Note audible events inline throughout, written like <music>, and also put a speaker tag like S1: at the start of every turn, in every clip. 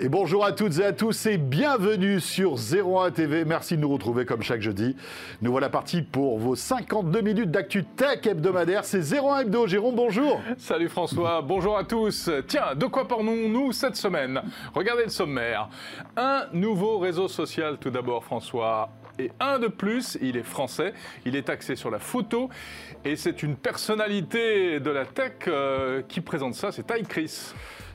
S1: Et bonjour à toutes et à tous et bienvenue sur 01 TV. Merci de nous retrouver comme chaque jeudi. Nous voilà partis pour vos 52 minutes d'actu tech hebdomadaire. C'est 01 Hebdo. Jérôme, bonjour.
S2: Salut François, bonjour à tous. Tiens, de quoi parlons-nous cette semaine? Regardez le sommaire. Un nouveau réseau social tout d'abord François. Et un de plus, il est français, il est axé sur la photo et c'est une personnalité de la tech euh, qui présente ça, c'est Ty Chris.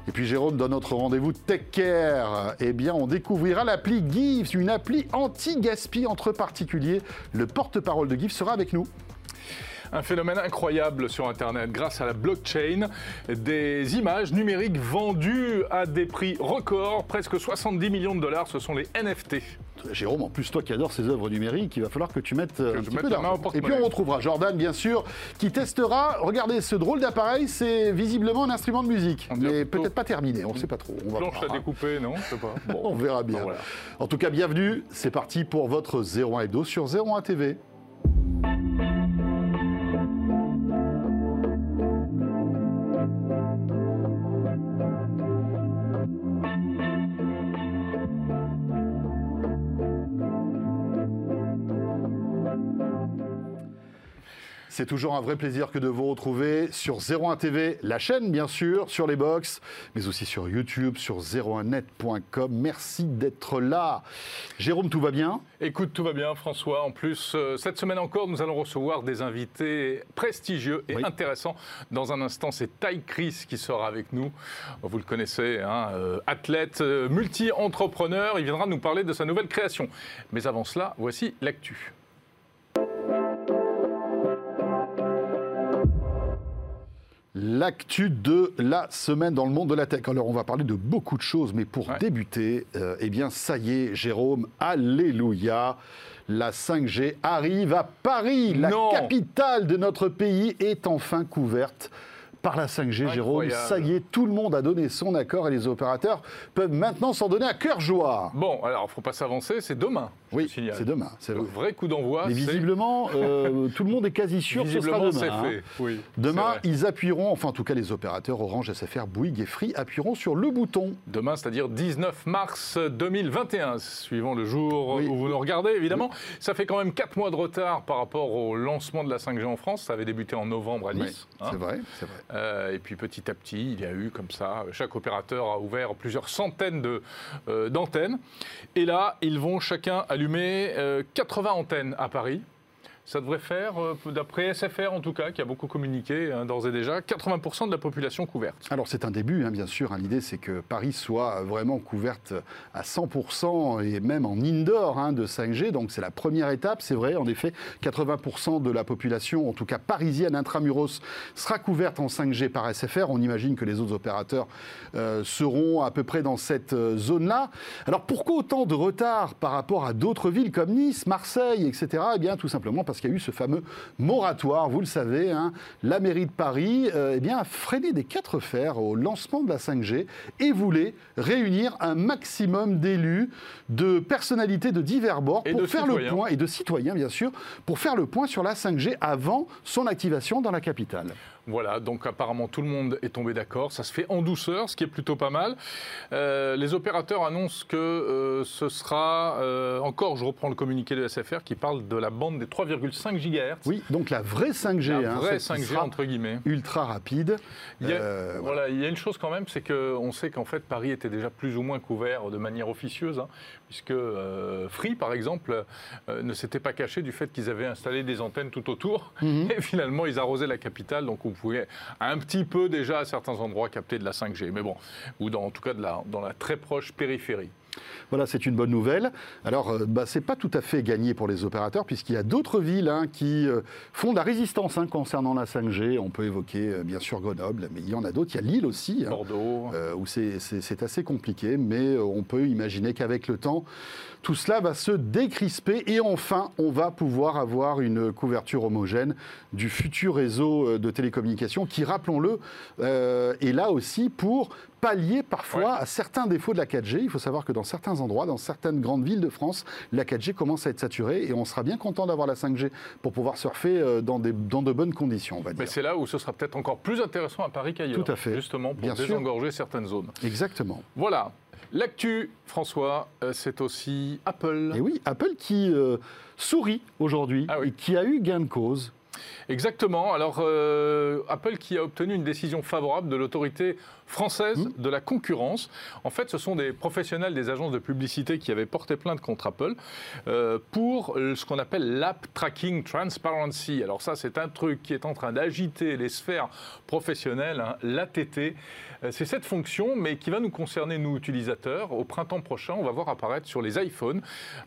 S1: Et puis Jérôme, dans notre rendez-vous Tech Care, eh bien, on découvrira l'appli Gives, une appli anti-gaspi entre particuliers. Le porte-parole de Gives sera avec nous.
S2: Un phénomène incroyable sur Internet grâce à la blockchain. Des images numériques vendues à des prix records, presque 70 millions de dollars, ce sont les NFT.
S1: Jérôme, en plus toi qui adores ces œuvres numériques, il va falloir que tu mettes euh,
S2: Que
S1: un
S2: je
S1: petit
S2: mette
S1: peu d'argent. Et puis on retrouvera Jordan, bien sûr, qui testera. Regardez, ce drôle d'appareil, c'est visiblement un instrument de musique, mais peut-être pas terminé. On ne sait pas trop. On va
S2: Planche à découper, non Je sais pas. <laughs> Bon.
S1: On verra bien.
S2: Bon, voilà.
S1: En tout cas, bienvenue. C'est parti pour votre 01 Hebdo sur 01 TV. C'est toujours un vrai plaisir que de vous retrouver sur 01 TV, la chaîne bien sûr, sur les box, mais aussi sur YouTube, sur 01net.com. Merci d'être là. Jérôme, tout va bien?
S2: Écoute, tout va bien, François. En plus, euh, cette semaine encore, nous allons recevoir des invités prestigieux et
S1: Oui.
S2: intéressants. Dans un instant, c'est Ty Chris qui sera avec nous. Vous le connaissez, hein, euh, athlète, euh, multi-entrepreneur. Il viendra nous parler de sa nouvelle création. Mais avant cela, voici l'actu.
S1: L'actu de la semaine dans le monde de la tech. Alors, on va parler de beaucoup de choses, mais pour
S2: Ouais.
S1: débuter, euh, eh bien, ça y est, Jérôme, alléluia. La 5G arrive à Paris. La
S2: Non.
S1: capitale de notre pays est enfin couverte par la 5G, Jérôme. Ça y est, tout le monde a donné son accord et les opérateurs peuvent maintenant s'en donner à cœur joie.
S2: Bon, alors, il ne faut pas s'avancer, c'est demain.
S1: Oui, c'est demain. c'est
S2: Le
S1: vrai.
S2: vrai coup d'envoi,
S1: Mais visiblement, euh, <laughs> tout le monde est quasi sûr que ce sera demain. hein.
S2: fait. Oui,
S1: Demain, ils appuieront, enfin en tout cas les opérateurs Orange, SFR, Bouygues et Free appuieront sur le bouton.
S2: Demain, c'est-à-dire 19 mars 2021, suivant le jour
S1: Oui.
S2: où vous nous regardez, évidemment. Ça fait quand même 4 mois de retard par rapport au lancement de la 5G en France. Ça avait débuté en novembre à Nice. hein.
S1: c'est vrai, c'est vrai.
S2: Euh, et puis petit à petit, il y a eu comme ça, chaque opérateur a ouvert plusieurs centaines euh, d'antennes. Et là, ils vont chacun allumer euh, 80 antennes à Paris. Ça devrait faire, euh, d'après SFR en tout cas, qui a beaucoup communiqué hein, d'ores et déjà, 80% de la population couverte.
S1: Alors c'est un début, hein, bien sûr. hein. L'idée c'est que Paris soit vraiment couverte à 100% et même en indoor de 5G. Donc c'est la première étape, c'est vrai. En effet, 80% de la population, en tout cas parisienne intramuros, sera couverte en 5G par SFR. On imagine que les autres opérateurs euh, seront à peu près dans cette euh, zone-là. Alors pourquoi autant de retard par rapport à d'autres villes comme Nice, Marseille, etc. Eh bien tout simplement parce qu'il y a eu ce fameux moratoire, vous le savez, hein. la mairie de Paris euh, eh bien, a freiné des quatre fers au lancement de la 5G et voulait réunir un maximum d'élus, de personnalités de divers bords
S2: Et
S1: pour faire le point, et de citoyens bien sûr, pour faire le point sur la 5G avant son activation dans la capitale.
S2: Voilà, donc apparemment tout le monde est tombé d'accord. Ça se fait en douceur, ce qui est plutôt pas mal. Euh, les opérateurs annoncent que euh, ce sera euh, encore, je reprends le communiqué de SFR qui parle de la bande des 3,5 GHz.
S1: Oui, donc la vraie 5G,
S2: la
S1: hein,
S2: vraie
S1: celle qui
S2: 5G
S1: sera
S2: entre guillemets.
S1: ultra rapide.
S2: Il y, a, voilà, il y a une chose quand même, c'est qu'on sait qu'en fait Paris était déjà plus ou moins couvert de manière officieuse, hein, puisque euh, Free, par exemple, euh, ne s'était pas caché du fait qu'ils avaient installé des antennes tout autour,
S1: Mhm.
S2: et finalement ils arrosaient la capitale, donc vous pouvez un petit peu déjà à certains endroits capter de la 5G, mais bon, ou dans, en tout cas de la, dans la très proche périphérie.
S1: Voilà, c'est une bonne nouvelle. Alors, euh, bah, c'est pas tout à fait gagné pour les opérateurs, puisqu'il y a d'autres villes hein, qui euh, font de la résistance hein, concernant la 5G. On peut évoquer, euh, bien sûr, Grenoble, mais il y en a d'autres. Il y a Lille aussi, hein,
S2: Bordeaux.
S1: euh, où c'est- assez compliqué, mais on peut imaginer qu'avec le temps, tout cela va se décrisper et enfin, on va pouvoir avoir une couverture homogène du futur réseau euh, de télécommunications qui, rappelons-le, euh, est là aussi pour pallier parfois à certains défauts de la 4G. Il faut savoir que dans certains endroits, dans certaines grandes villes de France, la 4G commence à être saturée et on sera bien content d'avoir la 5G pour pouvoir surfer euh, dans, des, dans de bonnes conditions. On va dire.
S2: Mais c'est là où ce sera peut-être encore plus intéressant à Paris qu'ailleurs.
S1: Tout à fait.
S2: Justement pour
S1: Bien sûr.
S2: désengorger certaines zones.
S1: Exactement.
S2: Voilà. L'actu, François, euh, c'est aussi Apple.
S1: Et oui, Apple qui euh, sourit aujourd'hui
S2: Ah oui.
S1: et qui a eu gain de cause.
S2: Exactement. Alors, euh, Apple qui a obtenu une décision favorable de l'autorité française
S1: Mmh.
S2: de la concurrence. En fait, ce sont des professionnels des agences de publicité qui avaient porté plainte contre Apple euh, pour euh, ce qu'on appelle l'App Tracking Transparency. Alors ça, c'est un truc qui est en train d'agiter les sphères professionnelles, hein, l'ATT. Euh, C'est cette fonction, mais qui va nous concerner, nous, utilisateurs. Au printemps prochain, on va voir apparaître sur les iPhones,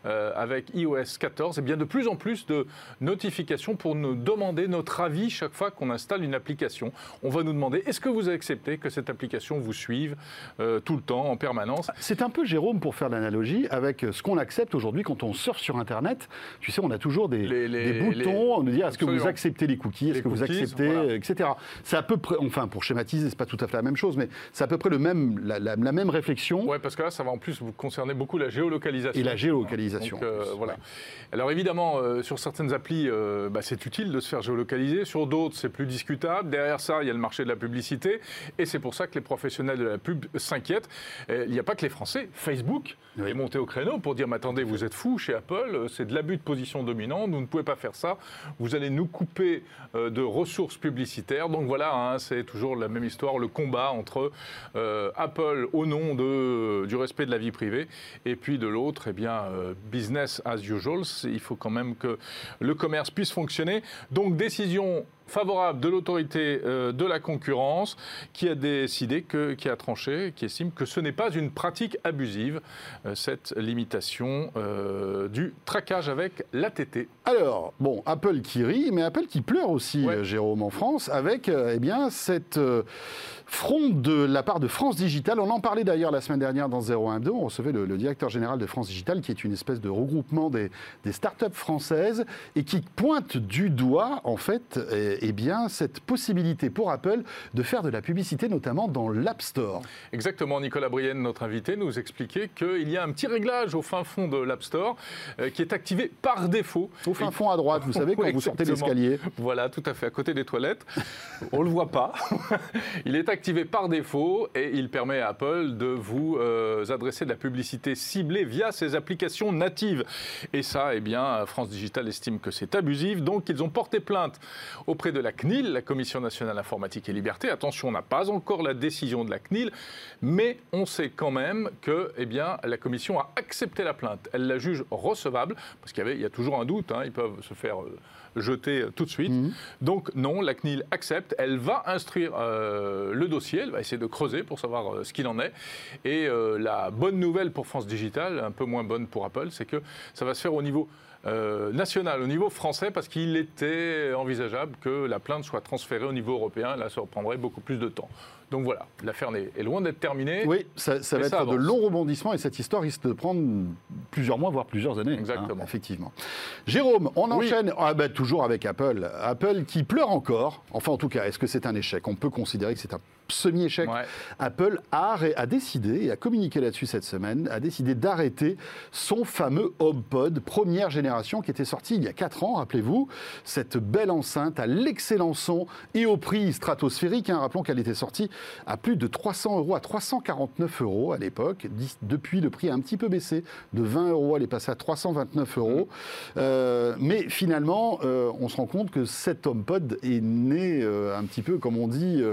S2: euh, avec iOS 14, et bien de plus en plus de notifications pour nous demander notre avis chaque fois qu'on installe une application. On va nous demander, est-ce que vous acceptez que cette application vous suive euh, tout le temps, en permanence
S1: C'est un peu, Jérôme, pour faire l'analogie, avec ce qu'on accepte aujourd'hui quand on surfe sur Internet. Tu sais, on a toujours des,
S2: Les- les-
S1: des boutons, on nous dit est-ce que vous acceptez les cookies, est-ce que vous acceptez,
S2: voilà.
S1: euh, etc. C'est à peu près, enfin, pour schématiser, c'est pas tout à fait la même chose, mais c'est à peu près le même, la, la- la même réflexion.
S2: Ouais, parce que là, ça va en plus vous concerner beaucoup la géolocalisation.
S1: Et la géolocalisation,
S2: Donc, euh, voilà.
S1: ouais.
S2: Alors évidemment, euh, sur certaines applis, euh, bah, c'est utile de se faire géolocaliser. Sur d'autres, c'est plus discutable. Derrière ça, il y a le marché de la publicité. Et c'est pour ça que les professionnels de la pub s'inquiètent. Euh, Il n'y a pas que les Français. Facebook
S1: Oui.
S2: est monté au créneau pour dire, mais attendez, vous êtes fous chez Apple, euh, c'est de l'abus de position dominante, vous ne pouvez pas faire ça. Vous allez nous couper euh, de ressources publicitaires. Donc voilà, hein, c'est toujours la même histoire, le combat entre euh, Apple au nom de, du respect de la vie privée et puis de l'autre, eh bien, euh, business as usual. Il faut quand même que le commerce puisse fonctionner. Donc décision favorable de l'autorité euh, de la concurrence qui a décidé, que, qui a tranché, qui estime que ce n'est pas une pratique abusive, euh, cette limitation euh, du traquage avec l'ATT.
S1: Alors, bon, Apple qui rit, mais Apple qui pleure aussi,
S2: Ouais.
S1: Jérôme, en France, avec eh bien, cette fronde de la part de France Digital. On en parlait d'ailleurs la semaine dernière dans 01.2. On recevait le, le directeur général de France Digital, qui est une espèce de regroupement des, des startups françaises, et qui pointe du doigt, en fait, eh bien, cette possibilité pour Apple de faire de la publicité, notamment dans l'App Store.
S2: Exactement, Nicolas Brienne, notre invité, nous expliquait qu'il y a un petit réglage au fin fond de l'App Store euh, qui est activé par défaut.
S1: Au fin fond à droite, vous savez, quand vous sortez l'escalier.
S2: Voilà, tout à fait, à côté des toilettes. <laughs> On ne le voit pas. <laughs> il est activé par défaut et il permet à Apple de vous euh, adresser de la publicité ciblée via ses applications natives. Et ça, eh bien, France Digital estime que c'est abusif. Donc, ils ont porté plainte auprès de la CNIL, la Commission nationale informatique et liberté. Attention, on n'a pas encore la décision de la CNIL, mais on sait quand même que eh bien, la Commission a accepté la plainte. Elle la juge recevable, parce qu'il y, avait, il y a toujours un doute, hein, ils peuvent se faire euh, jeter euh, tout de suite. Donc non, la CNIL accepte, elle va instruire euh, le dossier, elle va essayer de creuser pour savoir euh, ce qu'il en est. Et euh, la bonne nouvelle pour France Digital, un peu moins bonne pour Apple, c'est que ça va se faire au niveau euh, national, au niveau français, parce qu'il était envisageable que la plainte soit transférée au niveau européen. Là, ça reprendrait beaucoup plus de temps. Donc voilà, l'affaire est loin d'être terminée.
S1: Oui, ça, ça va
S2: ça
S1: être de longs rebondissements et cette histoire risque de prendre plusieurs mois, voire plusieurs années. hein,
S2: Exactement.
S1: effectivement. Jérôme, on
S2: Oui.
S1: enchaîne ah ben, toujours avec Apple. Apple qui pleure encore. Enfin, en tout cas, est-ce que c'est un échec? On peut considérer que c'est un semi-échec.
S2: Ouais.
S1: Apple a, a décidé, et a communiqué là-dessus cette semaine, a décidé d'arrêter son fameux HomePod première génération qui était sorti il y a 4 ans, rappelez-vous. Cette belle enceinte à l'excellent son et au prix stratosphérique. hein. Rappelons qu'elle était sortie à plus de 300 euros, à 349 euros à l'époque. Depuis, le prix a un petit peu baissé. De 20 euros, elle est passée à 329 euros. Euh, mais finalement, euh, on se rend compte que cet HomePod est né euh, un petit peu, comme on dit,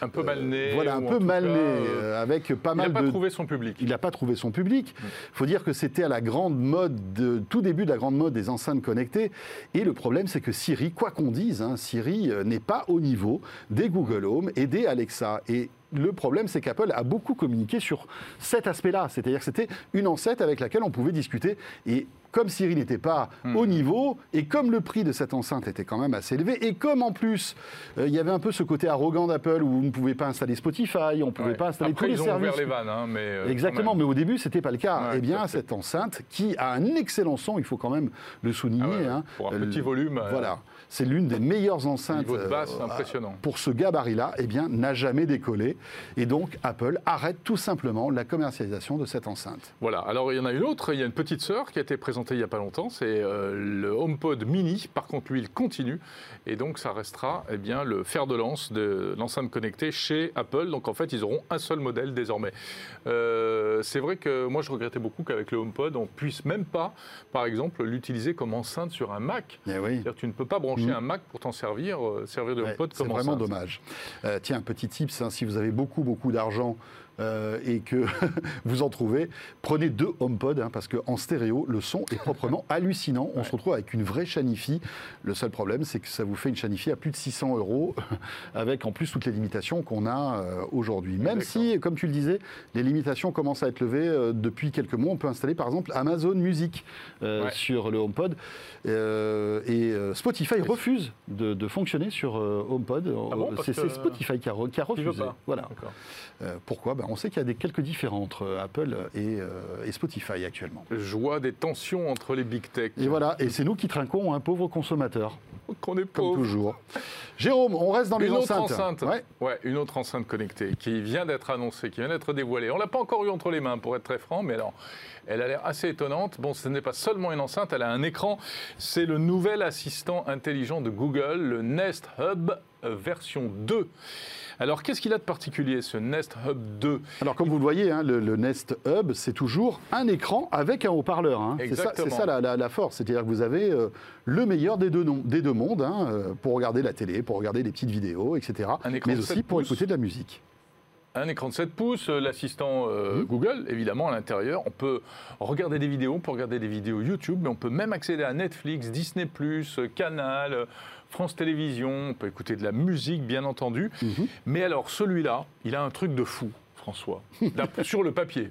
S2: Un peu mal né.
S1: voilà, un peu mal
S2: cas,
S1: né,
S2: euh,
S1: euh, avec pas
S2: il n'a
S1: mal
S2: pas
S1: de.
S2: trouvé son public.
S1: Il n'a pas trouvé son public. Il faut dire que c'était à la grande mode, de, tout début de la grande mode des enceintes connectées. Et le problème, c'est que Siri, quoi qu'on dise, hein, Siri euh, n'est pas au niveau des Google Home et des Alexa. Et le problème, c'est qu'Apple a beaucoup communiqué sur cet aspect-là. C'est-à-dire que c'était une enceinte avec laquelle on pouvait discuter. Et comme Siri n'était pas
S2: Hmm.
S1: au niveau, et comme le prix de cette enceinte était quand même assez élevé, et comme en plus, euh, il y avait un peu ce côté arrogant d'Apple où vous ne pouvez pas installer Spotify, on ne pouvait
S2: Ouais.
S1: pas installer
S2: Après,
S1: tous les
S2: ont
S1: services.
S2: ouvert les vannes, hein, mais euh,
S1: Exactement, mais au début, c'était pas le cas.
S2: Ouais,
S1: eh bien, cette enceinte, qui a un excellent son, il faut quand même le souligner.
S2: Ah ouais,
S1: hein,
S2: Pour un
S1: euh,
S2: petit volume,
S1: Voilà, c'est l'une des meilleures enceintes.
S2: De basse,
S1: euh,
S2: impressionnant.
S1: Pour ce gabarit-là, eh bien, n'a jamais décollé. Et donc, Apple arrête tout simplement la commercialisation de cette enceinte.
S2: Voilà, alors il y en a une autre, il y a une petite sœur qui a été présentée il n'y a pas longtemps, c'est euh, le HomePod mini, par contre lui il continue, et donc ça restera eh bien, le fer de lance de l'enceinte connectée chez Apple, donc en fait ils auront un seul modèle désormais. Euh, c'est vrai que moi je regrettais beaucoup qu'avec le HomePod on puisse même pas, par exemple, l'utiliser comme enceinte sur un Mac.
S1: Eh oui.
S2: Tu ne peux pas brancher
S1: Mhm.
S2: un Mac pour t'en servir, euh, servir de
S1: Ouais, c'est vraiment dommage. Euh, tiens, petit tips, hein, si vous avez beaucoup, beaucoup d'argent euh, et que <laughs> vous en trouvez, prenez deux HomePod, hein, parce qu'en stéréo, le son est proprement <laughs> hallucinant. On se retrouve avec une vraie Shanifi. Le seul problème, c'est que ça vous fait une Shanifi à plus de 600 euros, <laughs> avec en plus toutes les limitations qu'on a euh, aujourd'hui. Même si, comme tu le disais, les limitations commencent à être levées euh, depuis quelques mois. On peut installer par exemple Amazon Music euh,
S2: Ouais.
S1: sur le HomePod. Et Spotify refuse de, de fonctionner sur HomePod.
S2: Ah bon,
S1: c'est
S2: que-
S1: Spotify qui a, qui a refusé.
S2: pas.
S1: Voilà. Euh, pourquoi? Ben, On sait qu'il y a des, quelques différends entre euh, Apple et, euh, et Spotify actuellement.
S2: Je vois des tensions entre les big tech.
S1: Et voilà, et c'est nous qui trinquons un pauvre consommateur,
S2: Qu'on est
S1: comme
S2: pauvre.
S1: toujours. Jérôme, on reste dans les
S2: Une autre enceinte,
S1: Ouais.
S2: ouais, une autre enceinte connectée qui vient d'être annoncée, qui vient d'être dévoilée. On l'a pas encore eu entre les mains, pour être très franc, mais alors, elle a l'air assez étonnante. Bon, ce n'est pas seulement une enceinte, elle a un écran. C'est le nouvel assistant intelligent de Google, le Nest Hub euh, version 2. Alors, qu'est-ce qu'il a de particulier, ce Nest Hub 2
S1: Alors comme vous le voyez, hein, le, le Nest Hub, c'est toujours un écran avec un haut-parleur. hein. C'est ça, la, la- la force. C'est-à-dire que vous avez euh, le meilleur des deux, non- des deux mondes hein, euh, pour regarder la télé, pour regarder des petites vidéos, etc.
S2: Un écran
S1: Mais aussi
S2: 7
S1: pour
S2: pouces.
S1: écouter de la musique.
S2: Un écran de 7 pouces, euh, l'assistant euh,
S1: Mhm.
S2: Google, évidemment, à l'intérieur. On peut regarder des vidéos, on peut regarder des vidéos YouTube, mais on peut même accéder à Netflix, Disney, Canal, France Télévisions. On peut écouter de la musique, bien entendu.
S1: Mhm.
S2: Mais alors, celui-là, il a un truc de fou, François, <laughs> sur le papier.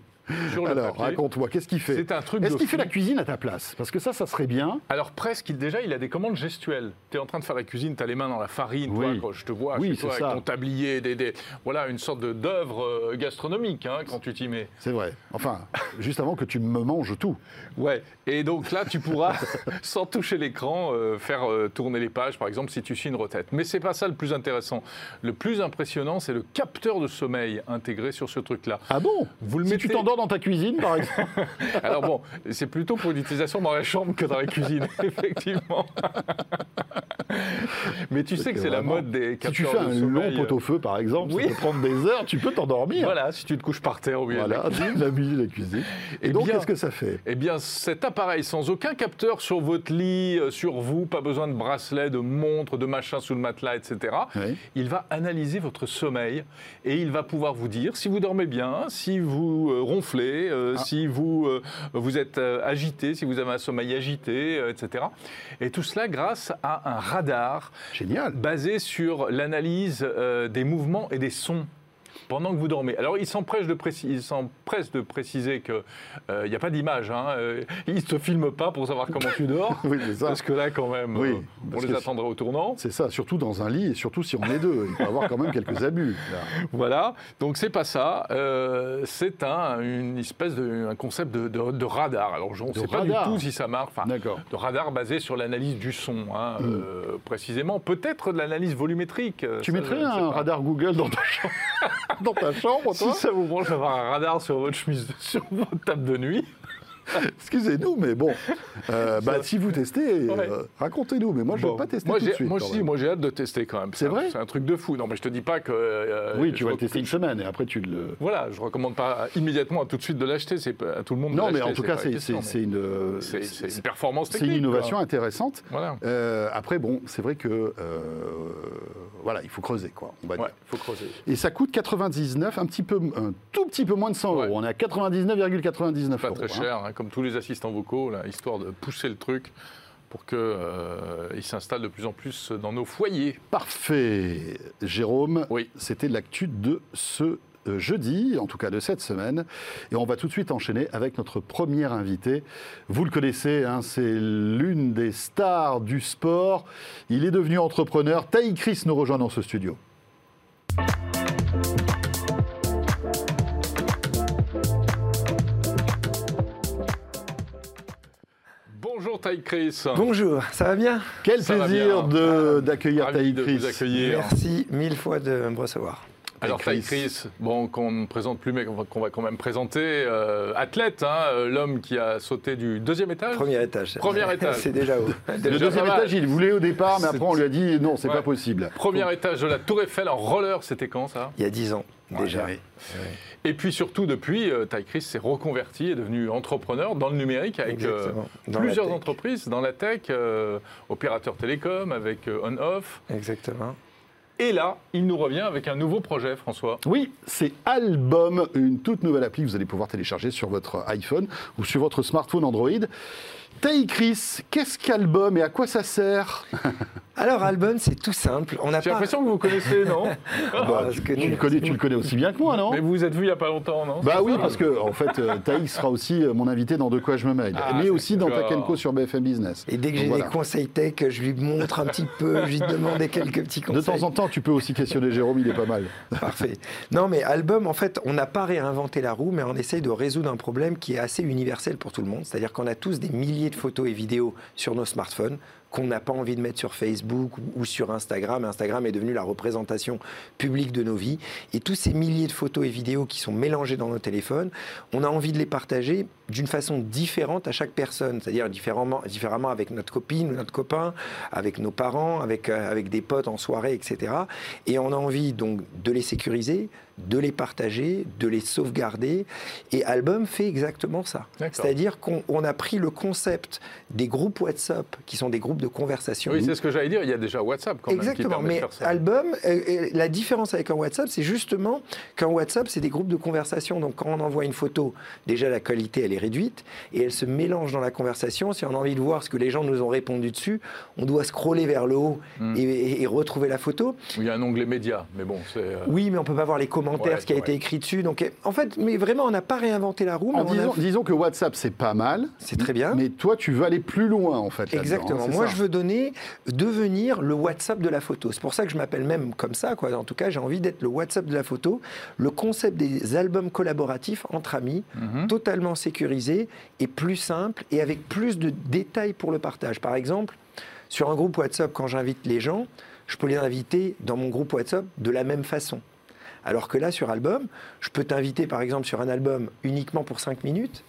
S2: Sur le
S1: Alors, raconte-moi, qu'est-ce qu'il fait
S2: C'est un truc
S1: Est-ce qu'il fait la cuisine à ta place Parce que ça, ça serait bien.
S2: Alors presque, il- déjà, il a des commandes gestuelles. Tu es en train de faire la cuisine, tu as les mains dans la farine,
S1: Oui.
S2: toi, quand je te vois
S1: Oui,
S2: chez toi, avec
S1: ça.
S2: ton tablier, des, des- voilà, une sorte de- d'œuvre euh, gastronomique hein, quand tu t'y mets.
S1: C'est vrai. Enfin, juste avant que tu me manges tout.
S2: Ouais, et donc là, tu pourras, <laughs> sans toucher l'écran, euh, faire euh, tourner les pages, par exemple, si tu suis une retraite. Mais c'est pas ça le plus intéressant. Le plus impressionnant, c'est le capteur de sommeil intégré sur ce truc-là.
S1: Ah bon
S2: Vous le
S1: Si
S2: mettez-
S1: tu t'endors dans ta cuisine, par exemple. <laughs>
S2: Alors bon, c'est plutôt pour l'utilisation dans la chambre que dans la cuisine, <laughs> effectivement. <laughs> Mais tu sais que c'est la mode des
S1: si
S2: capteurs
S1: tu fais un long pot-au-feu, par exemple,
S2: Oui.
S1: ça peut prendre des heures, tu peux t'endormir.
S2: Voilà, si tu te couches par terre au milieu de la
S1: Voilà, la musique, la cuisine. Et,
S2: Eh
S1: donc, qu'est-ce que ça fait?
S2: Eh bien, cet appareil, sans aucun capteur sur votre lit, euh, sur vous, pas besoin de bracelet, de montre, de machin sous le matelas, etc.
S1: Oui.
S2: Il va analyser votre sommeil et il va pouvoir vous dire si vous dormez bien, si vous euh, euh,
S1: Ah.
S2: si vous, euh, vous êtes euh, agité, si vous avez un sommeil agité, etc. Et tout cela grâce à un radar
S1: Génial.
S2: basé sur l'analyse des mouvements et des sons pendant que vous dormez. Alors, il s'empresse de, précis- il s'empresse de préciser qu'il n'y a pas d'image. Hein, euh, il ne te filme pas pour savoir comment tu dors. <laughs>
S1: Oui, c'est ça.
S2: Parce que là, quand même,
S1: Oui,
S2: euh, on les attendrait au tournant.
S1: C'est ça, surtout dans un lit et surtout si on est deux. Il peut y avoir quand même quelques abus. là. <laughs>
S2: Voilà, donc c'est pas ça. euh, c'est un, une espèce de un concept de, de- de radar. Alors, je- on ne sait pas du tout si ça marche. Enfin,
S1: D'accord.
S2: de radar basé sur l'analyse du son, hein, euh, précisément. Peut-être de l'analyse volumétrique. euh,
S1: Tu
S2: ça,
S1: mettrais un radar Google dans ta chambre, <laughs> dans ta chambre
S2: Si
S1: toi
S2: ça vous branche d'avoir un radar sur votre chemise, <laughs> sur votre table de nuit, <laughs>
S1: Excusez-nous, mais bon. Euh, bah, si vous testez, euh, racontez-nous. Mais moi, je ne
S2: Bon,
S1: veux pas tester
S2: moi,
S1: tout de
S2: j'ai-
S1: suite.
S2: Moi, si, j'ai hâte de tester quand même.
S1: C'est vrai
S2: C'est un truc de fou. Non, mais je te dis pas que. euh,
S1: oui, tu vas le tester une semaine et après tu le.
S2: Voilà, je recommande pas immédiatement à tout de suite de l'acheter. C'est pas à tout le monde. de
S1: Non, mais en tout cas,
S2: pas
S1: c'est une,
S2: c'est- une performance
S1: c'est une innovation
S2: quoi.
S1: intéressante.
S2: Voilà.
S1: Euh, après, bon, c'est vrai que euh, voilà, il faut creuser, quoi. On va
S2: Ouais,
S1: dire.
S2: faut creuser.
S1: Et ça coûte 99, un petit peu, un tout petit peu moins de 100
S2: Ouais.
S1: euros. On est à 99,99
S2: Pas
S1: euros.
S2: très
S1: hein.
S2: cher, hein, comme tous les assistants vocaux, là, histoire de pousser le truc pour qu'il s'installe de plus en plus dans nos foyers.
S1: Parfait. Jérôme,
S2: Oui.
S1: c'était l'actu de ce euh, jeudi, en tout cas de cette semaine. Et on va tout de suite enchaîner avec notre premier invité. Vous le connaissez, hein, c'est l'une des stars du sport. Il est devenu entrepreneur. Taï Chris nous rejoint dans ce studio.
S2: Bonjour Taï Chris.
S3: Bonjour, ça va bien?
S1: Quel
S2: Ça
S1: plaisir de- d'accueillir
S2: Ravi
S1: Taï
S2: de
S1: Chris.
S3: Merci mille fois de me recevoir.
S2: Alors
S1: Taï Chris.
S2: Bon, qu'on ne présente plus, mais qu'on va, quand même présenter, euh, athlète, hein, euh, l'homme qui a sauté du deuxième étage.
S3: Premier étage.
S2: Premier <laughs> étage.
S3: C'est déjà haut. <laughs>
S1: Le
S2: Déjà
S1: deuxième étage, il voulait au départ, mais après on lui a dit non, c'est
S2: Ouais.
S1: pas possible.
S2: Premier étage de la Tour Eiffel en roller, c'était quand ça?
S3: Il y a dix ans déjà.
S1: Ouais.
S2: Et puis surtout, depuis, euh, Taï Chris s'est reconverti, est devenu entrepreneur dans le numérique avec euh, plusieurs entreprises dans la tech, euh, opérateur télécom, avec euh, on-off.
S3: Exactement.
S2: Et là, il nous revient avec un nouveau projet, François.
S1: Oui, c'est Album, une toute nouvelle appli que vous allez pouvoir télécharger sur votre iPhone ou sur votre smartphone Android. Taï Chris, qu'est-ce qu'Album et à quoi ça sert? <laughs>
S3: Alors, album, c'est tout simple. On n'a
S2: J'ai
S3: pas.
S2: l'impression que vous connaissez, <laughs> non
S3: Bah, parce que
S1: tu, le connais, tu le connais aussi bien que moi, non
S2: Mais vous vous êtes vu il n'y a pas longtemps, non
S1: Bah oui, parce que en fait, euh, Taï sera aussi euh, mon invité dans De quoi je me mêle,
S2: Ah,
S1: mais aussi dans. Takenko sur BFM Business.
S3: Et dès que j'ai
S1: voilà.
S3: des conseils tech, je lui montre un petit peu, je lui demande des quelques petits
S1: De
S3: conseils.
S1: temps en temps, tu peux aussi questionner Jérôme, il est pas mal. <laughs>
S3: Parfait. Non, mais album, en fait, on n'a pas réinventé la roue, mais on essaye de résoudre un problème qui est assez universel pour tout le monde. C'est-à-dire qu'on a tous des milliers de photos et vidéos sur nos smartphones qu'on n'a pas envie de mettre sur Facebook ou, sur Instagram. Instagram est devenu la représentation publique de nos vies. Et tous ces milliers de photos et vidéos qui sont mélangées dans nos téléphones, on a envie de les partager d'une façon différente à chaque personne, c'est-à-dire différemment, différemment avec notre copine ou notre copain, avec nos parents, avec, euh, avec des potes en soirée, etc. Et on a envie donc de les sécuriser, de les partager, de les sauvegarder. Et Album fait exactement ça. C'est-à-dire qu'on on a pris le concept des groupes WhatsApp, qui sont des groupes de conversation.
S2: Oui, c'est ce que j'allais dire. Il y a déjà WhatsApp quand même qui
S3: Exactement,
S2: de
S3: mais
S2: faire
S3: album, euh, euh, la différence avec un WhatsApp, c'est justement qu'un WhatsApp, c'est des groupes de conversation. Donc quand on envoie une photo, déjà la qualité, elle est réduite et elle se mélange dans la conversation. Si on a envie de voir ce que les gens nous ont répondu dessus, on doit scroller vers le haut
S2: Mm.
S3: et, et- et retrouver la photo.
S2: Il y a un onglet média, mais bon, c'est. euh,
S3: Oui, mais on peut pas voir les commentaires,
S2: Ouais,
S3: ce qui a
S2: ouais.
S3: été écrit dessus. Donc, euh, en fait, mais vraiment, on n'a pas réinventé la roue. mais
S1: En
S3: on a-
S1: disant, disons que WhatsApp, c'est pas mal.
S3: C'est très bien.
S1: Mais toi, tu veux aller plus loin, en fait. hein,
S3: Exactement. Moi,
S1: ça
S3: je veux donner, devenir le WhatsApp de la photo. C'est pour ça que je m'appelle même comme ça. Quoi. En tout cas, j'ai envie d'être le WhatsApp de la photo. Le concept des albums collaboratifs entre amis,
S2: Mhm.
S3: totalement sécurisé et plus simple et avec plus de détails pour le partage. Par exemple, sur un groupe WhatsApp, quand j'invite les gens, je peux les inviter dans mon groupe WhatsApp de la même façon. Alors que là, sur album, je peux t'inviter par exemple sur un album uniquement pour 5 minutes.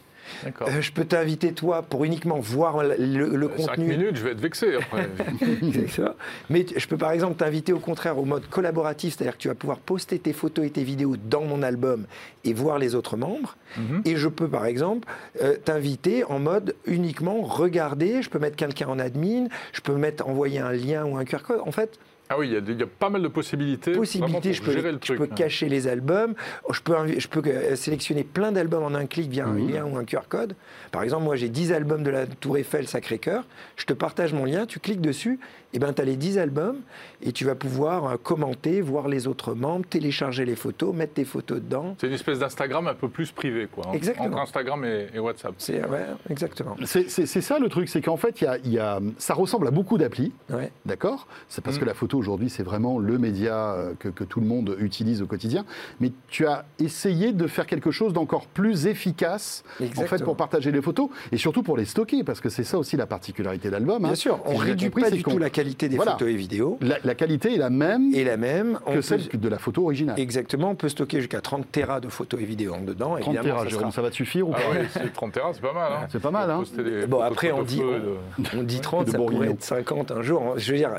S3: Euh, je peux t'inviter toi pour uniquement voir le, le- le
S2: 5
S3: contenu.
S2: minutes, je vais être vexé après. <laughs>
S3: Ça. Mais je peux par exemple t'inviter au contraire au mode collaboratif, c'est-à-dire que tu vas pouvoir poster tes photos et tes vidéos dans mon album et voir les autres membres.
S2: Mhm.
S3: Et je peux par exemple euh, t'inviter en mode uniquement regarder, je peux mettre quelqu'un en admin, je peux mettre envoyer un lien ou un QR code. En fait,
S2: Ah oui, il y, a y pas mal de possibilités. vraiment
S3: possibilité,
S2: pour
S3: je peux,
S2: gérer le
S3: je
S2: truc.
S3: peux
S2: hein.
S3: cacher les albums, je peux, invi- je peux euh, sélectionner plein d'albums en un clic via un lien ou un QR code. Par exemple, moi j'ai 10 albums de la Tour Eiffel Sacré-Cœur, je te partage mon lien, tu cliques dessus, et ben tu as les 10 albums et tu vas pouvoir euh, commenter, voir les autres membres, télécharger les photos, mettre tes photos dedans.
S2: C'est une espèce d'Instagram un peu plus privé, quoi. entre-
S3: Exactement.
S2: Entre Instagram et, et WhatsApp.
S3: C'est ouais, exactement.
S1: C'est ça le truc, c'est qu'en fait, il y a- y a- ça ressemble à beaucoup d'applis.
S3: Ouais.
S1: D'accord? C'est parce
S2: Mm.
S1: que la photo aujourd'hui, c'est vraiment le média euh, que, que tout le monde utilise au quotidien. Mais tu as essayé de faire quelque chose d'encore plus efficace en fait, pour partager les photos et surtout pour les stocker, parce que c'est ça aussi la particularité d'Album.
S3: Bien
S1: hein.
S3: sûr, on
S1: bien
S3: réduit pas du tout la qualité des
S1: Voilà.
S3: photos et vidéos.
S1: La, la qualité est la même
S3: Et la même, on
S1: que
S3: peut-
S1: celle de la photo originale.
S3: Exactement, on peut stocker jusqu'à 30 terras de photos et vidéos en dedans.
S1: 30
S3: Évidemment,
S1: terras,
S3: ça
S1: Jérôme,
S3: sera-
S1: ça va te suffire ou
S2: Ah
S1: pas
S2: ouais, c'est 30 pas mal. hein.
S1: C'est pas mal, hein.
S2: des
S3: Bon, après, on dit, on, <laughs> on dit 30,
S1: de
S3: ça pourrait être 50 un jour. Je veux dire,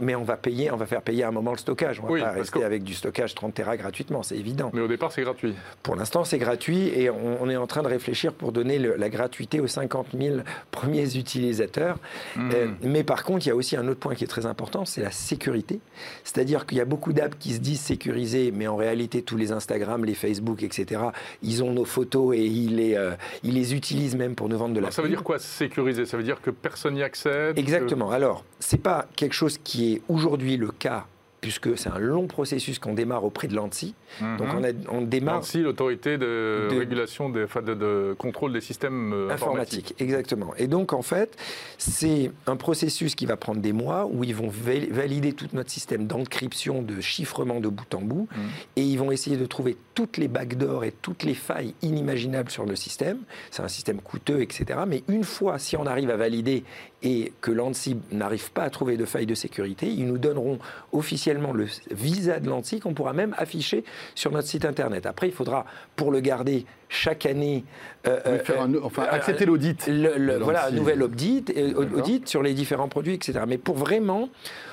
S3: mais on va payer, on va faire payer à un moment le stockage. On va
S2: Oui,
S3: pas rester
S2: que-
S3: avec du stockage 30 Tera gratuitement, c'est évident.
S2: Mais au départ, c'est gratuit.
S3: Pour l'instant, c'est gratuit et on, on est en train de réfléchir pour donner le- la gratuité aux 50 000 premiers utilisateurs.
S2: Mhm.
S3: Euh, mais par contre, il y a aussi un autre point qui est très important, c'est la sécurité. C'est-à-dire qu'il y a beaucoup d'apps qui se disent sécurisées, mais en réalité, tous les Instagram, les Facebook, etc., ils ont nos photos et ils les, euh, ils les utilisent même pour nous vendre de la
S2: Alors, ça veut dire quoi, sécuriser Ça veut dire que personne n'y accède que-
S3: Exactement. Alors, c'est pas quelque chose qui est aujourd'hui le cas puisque c'est un long processus qu'on démarre auprès de l'ANSI.
S2: Mhm.
S3: Donc on, a- on démarre
S2: L'ANSI, l'autorité de,
S3: De-
S2: régulation, des, enfin, de, de contrôle des systèmes euh, informatiques.
S3: informatique, exactement. Et donc en fait, c'est un processus qui va prendre des mois où ils vont val- valider tout notre système d'encryption, de chiffrement de bout en bout,
S2: Mhm.
S3: et ils vont essayer de trouver toutes les backdoors et toutes les failles inimaginables sur le système. C'est un système coûteux, etc. Mais une fois, si on arrive à valider et que l'ANSI n'arrive pas à trouver de failles de sécurité, ils nous donneront officiellement le visa de l'ANSI qu'on pourra même afficher sur notre site internet. Après, il faudra, pour le garder chaque année, euh,
S1: Oui,
S3: euh,
S1: faire un- enfin,
S3: euh,
S1: accepter l'audit.
S3: voilà, un nouvel audit, audit sur les différents produits, etc. Mais pour vraiment,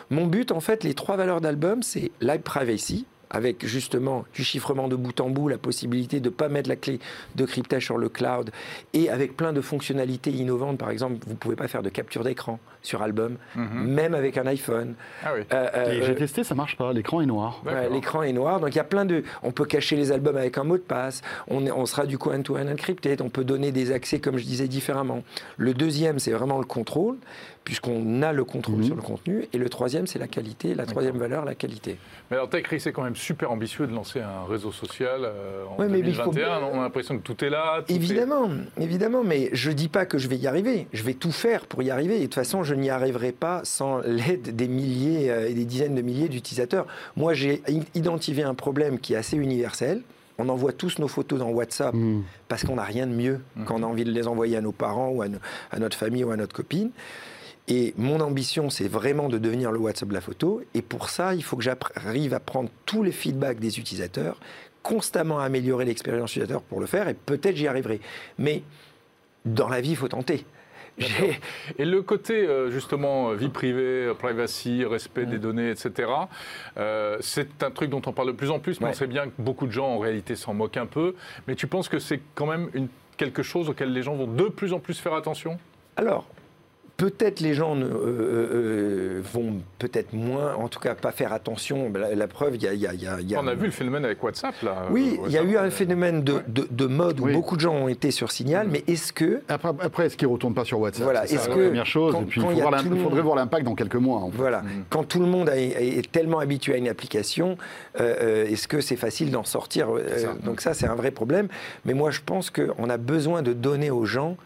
S3: mon but, en fait, les trois valeurs d'album, c'est live privacy, avec justement du chiffrement de bout en bout, la possibilité de ne pas mettre la clé de cryptage sur le cloud, et avec plein de fonctionnalités innovantes. Par exemple, vous ne pouvez pas faire de capture d'écran sur album,
S2: Mhm.
S3: même avec un iPhone.
S2: Ah oui.
S3: Euh, euh,
S1: j'ai testé, ça marche pas. L'écran est noir.
S3: Ouais. L'écran est noir, donc il y a plein de. On peut cacher les albums avec un mot de passe. On, sera du coup end-to-end encrypted. On peut donner des accès, comme je disais, différemment. Le deuxième, c'est vraiment le contrôle, puisqu'on a le contrôle
S1: Mhm.
S3: sur le contenu. Et le troisième, c'est la qualité. La troisième valeur, la qualité.
S2: Mais alors, TechRi, c'est quand même super ambitieux de lancer un réseau social euh, en
S3: Ouais, mais il faut
S2: 2021.
S3: bien-
S2: On a l'impression que tout est là. tout est-
S3: Évidemment, évidemment, mais je dis pas que je vais y arriver. Je vais tout faire pour y arriver. Et de toute façon, je n'y arriverai pas sans <laughs> l'aide des milliers euh, et des dizaines de milliers d'utilisateurs. Moi, j'ai identifié un problème qui est assez universel. On envoie tous nos photos dans WhatsApp
S1: Hmm.
S3: parce qu'on n'a rien de mieux quand on a envie de les envoyer à nos parents ou à, no- à notre famille ou à notre copine. Et mon ambition, c'est vraiment de devenir le WhatsApp de la photo. Et pour ça, il faut que j'arrive à prendre tous les feedbacks des utilisateurs, constamment améliorer l'expérience utilisateur pour le faire. Et peut-être j'y arriverai. Mais dans la vie, il faut tenter.
S2: Et le côté, euh, justement, euh, vie privée, euh, privacy, respect des données, etc., euh, c'est un truc dont on parle de plus en plus, mais
S3: Ouais.
S2: on sait bien que beaucoup de gens, en réalité, s'en moquent un peu. Mais tu penses que c'est quand même une, quelque chose auquel les gens vont de plus en plus faire attention?
S3: Alors, peut-être les gens ne, euh, euh, euh, vont peut-être moins, en tout cas pas faire attention. La, la preuve, il y a, il y a- il y a- il y a-
S2: On a vu le phénomène avec WhatsApp, là.
S3: Oui, il y a eu un phénomène de, de- de mode où
S1: Oui.
S3: beaucoup de gens ont été sur Signal, mais est-ce que
S1: Après, après est-ce qu'il ne retourne pas sur WhatsApp
S3: Voilà,
S1: C'est
S3: est-ce
S1: ça, la
S3: que
S1: première chose.
S3: quand-
S1: et puis, il faudrait voir l'impact dans quelques mois. en fait.
S3: Voilà.
S2: Mm.
S3: Quand tout le monde a- est tellement habitué à une application, euh, est-ce que c'est facile d'en sortir
S1: ça.
S3: Donc ça, c'est un vrai problème. Mais moi, je pense qu'on a besoin de donner aux gens,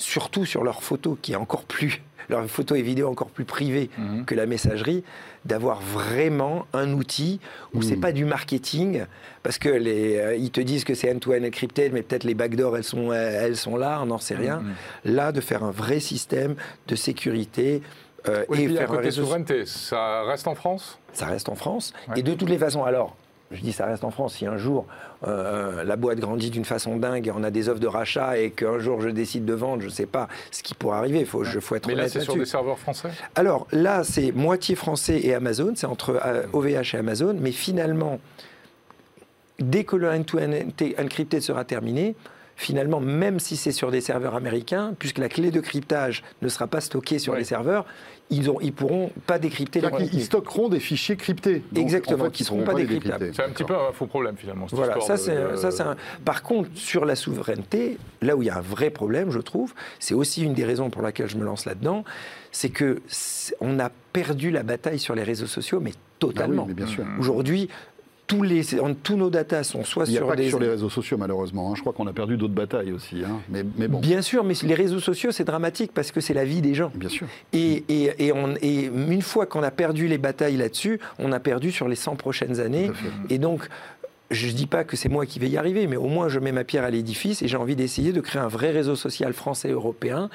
S3: surtout sur leurs photos, qui est encore plus, leurs photos et vidéos encore plus privées
S2: Mhm.
S3: que la messagerie, d'avoir vraiment un outil où c'est
S1: Mm.
S3: pas du marketing, parce que les, euh, ils te disent que c'est end-to-end encrypted, mais peut-être les backdoors, elles sont, euh, elles sont là, on n'en sait rien.
S2: Mhm.
S3: Là, de faire un vrai système de sécurité. euh,
S2: Oui,
S3: et
S2: puis, à
S3: faire un
S2: côté
S3: réseau
S2: souveraineté, ça reste en France?
S3: Ça reste en France.
S2: Ouais.
S3: Et de toutes les façons, alors, je dis ça reste en France, si un jour euh, la boîte grandit d'une façon dingue et on a des offres de rachat et qu'un jour je décide de vendre, je ne sais pas ce qui pourrait arriver, il faut, je- faut être
S2: Mais là, c'est sur des serveurs français?
S3: Alors là, c'est moitié français et Amazon, c'est entre euh, OVH et Amazon, mais finalement, dès que le end-to-end encrypted sera terminé, finalement, même si c'est sur des serveurs américains, puisque la clé de cryptage ne sera pas stockée sur
S2: Ouais.
S3: les serveurs, ils ne ils pourront pas décrypter les contenus.
S1: ils stockeront des fichiers cryptés. Donc,
S3: Exactement,
S1: en fait,
S3: qui
S1: ils
S3: seront pas
S1: les
S3: décryptables.
S2: C'est un petit peu un faux problème, finalement. cette
S3: Voilà, ça
S2: de-
S3: c'est
S2: de-
S3: ça c'est un... Par contre, sur la souveraineté, là où il y a un vrai problème, je trouve, c'est aussi une des raisons pour laquelle je me lance là-dedans, c'est que on a perdu la bataille sur les réseaux sociaux, mais
S1: Bah oui,
S3: totalement.
S1: mais bien sûr.
S3: Aujourd'hui, tous les tous nos datas sont soit
S1: Il n'y a
S3: sur
S1: pas
S3: des
S1: que sur les réseaux sociaux, malheureusement. hein. Je crois qu'on a perdu d'autres batailles aussi. hein. Mais, mais bon,
S3: Bien sûr, mais les réseaux sociaux, c'est dramatique parce que c'est la vie des gens.
S1: bien sûr.
S3: Et, et- et on- et une fois qu'on a perdu les batailles là-dessus, on a perdu sur les 100 prochaines années. Et donc, je ne dis pas que c'est moi qui vais y arriver, mais au moins je mets ma pierre à l'édifice et j'ai envie d'essayer de créer un vrai réseau social français européen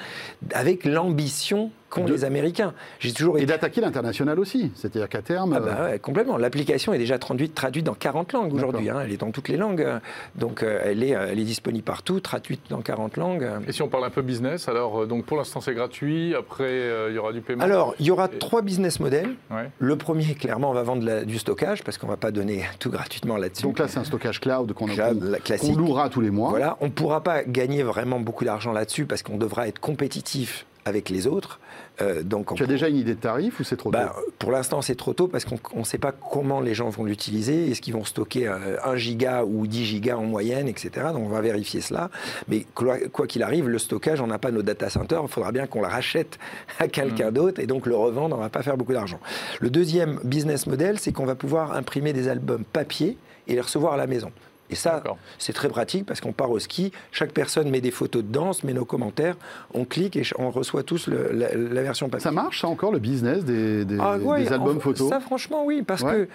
S3: avec l'ambition qu'ont
S1: De-
S3: les Américains. J'ai toujours
S1: Et
S3: été...
S1: d'attaquer l'international aussi. C'est-à-dire qu'à terme.
S3: Ah bah ouais, complètement. L'application est déjà traduite, traduite dans 40 langues aujourd'hui. hein. Elle est dans toutes les langues. euh, Donc euh, elle est, euh, elle est disponible partout, traduite dans 40 langues.
S2: Et si on parle un peu business, alors euh, donc pour l'instant c'est gratuit, après euh, il y aura du paiement
S3: Alors, il y aura trois business models.
S2: Ouais.
S3: Le premier, clairement, on va vendre la- du stockage parce qu'on ne va pas donner tout gratuitement là-dessus.
S1: Donc là, c'est un stockage cloud qu'on qu'on louera tous les mois.
S3: Voilà, on ne pourra pas gagner vraiment beaucoup d'argent là-dessus parce qu'on devra être compétitif avec les autres.
S1: Euh, donc tu as déjà une idée de tarif ou c'est trop
S3: bah, tôt Pour l'instant, c'est trop tôt parce qu'on ne sait pas comment les gens vont l'utiliser. Est-ce qu'ils vont stocker 1 giga ou 10 gigas en moyenne, etc. Donc on va vérifier cela. Mais quoi qu'il arrive, le stockage, on n'a pas nos data centers. Il faudra bien qu'on le rachète à quelqu'un mmh. d'autre et donc le revendre, on ne va pas faire beaucoup d'argent. Le deuxième business model, c'est qu'on va pouvoir imprimer des albums papier et les recevoir à la maison. Et ça, c'est très pratique parce qu'on part au ski, chaque personne met des photos de danse, met nos commentaires, on clique et on reçoit tous la, version papier.
S1: Ça marche, ça encore, le business des, ah albums photos
S3: Ça, franchement, oui, parce que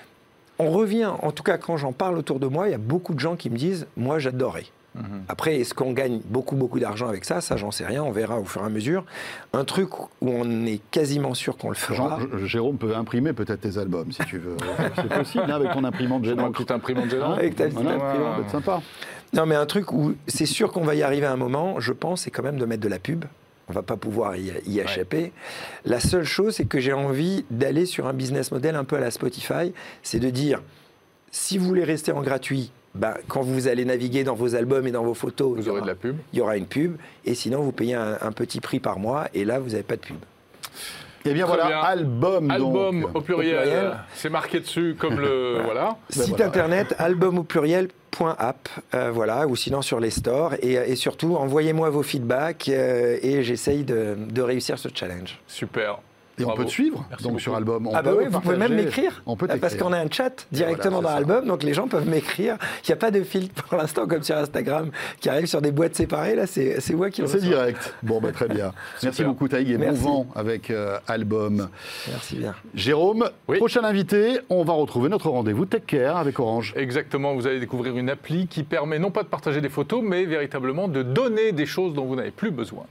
S3: on revient, en tout cas, quand j'en parle autour de moi, il y a beaucoup de gens qui me disent Moi, j'adorais. Mhm. Après, est-ce qu'on gagne beaucoup, beaucoup d'argent avec ça? Ça, j'en sais rien. On verra au fur et à mesure. Un truc où on est quasiment sûr qu'on le fera.
S1: Jérôme peut imprimer peut-être tes albums, si tu veux. <laughs> C'est possible, hein, avec ton imprimante gênante.
S2: Avec imprimante gênante.
S3: Avec ta petite imprimante.
S1: C'est sympa.
S3: Non, mais un truc où c'est sûr qu'on va y arriver à un moment, je pense, c'est quand même de mettre de la pub. On va pas pouvoir y, y échapper. La seule chose, c'est que j'ai envie d'aller sur un business model un peu à la Spotify. C'est de dire, si vous voulez rester en gratuit, bah, quand vous allez naviguer dans vos albums et dans vos photos,
S2: vous aurez de la pub.
S3: Il y aura une pub. Et sinon, vous payez un, petit prix par mois. Et là, vous n'avez pas de pub.
S1: Eh bien voilà, album.
S2: Album au pluriel. C'est marqué dessus comme le. <laughs> voilà.
S3: Site ben internet, album au pluriel. App, euh, voilà, ou sinon sur les stores. Et, surtout, envoyez-moi vos feedbacks euh, et j'essaye de, de réussir ce challenge.
S2: Super.
S1: Et on peut te suivre donc sur album.
S3: ah bah oui, vous pouvez même m'écrire. Parce qu'on a un chat directement dans album, donc les gens peuvent m'écrire. Il n'y a pas de filtre pour l'instant comme sur Instagram qui arrive sur des boîtes séparées. Là, c'est moi qui.
S1: C'est direct. Bon, bah, très bien. <laughs> Merci beaucoup Taïg et bon vent avec euh, album.
S3: Merci bien.
S1: Jérôme, prochain invité, on va retrouver notre rendez-vous Tech Care avec Orange.
S2: Exactement. Vous allez découvrir une appli qui permet non pas de partager des photos, mais véritablement de donner des choses dont vous n'avez plus besoin.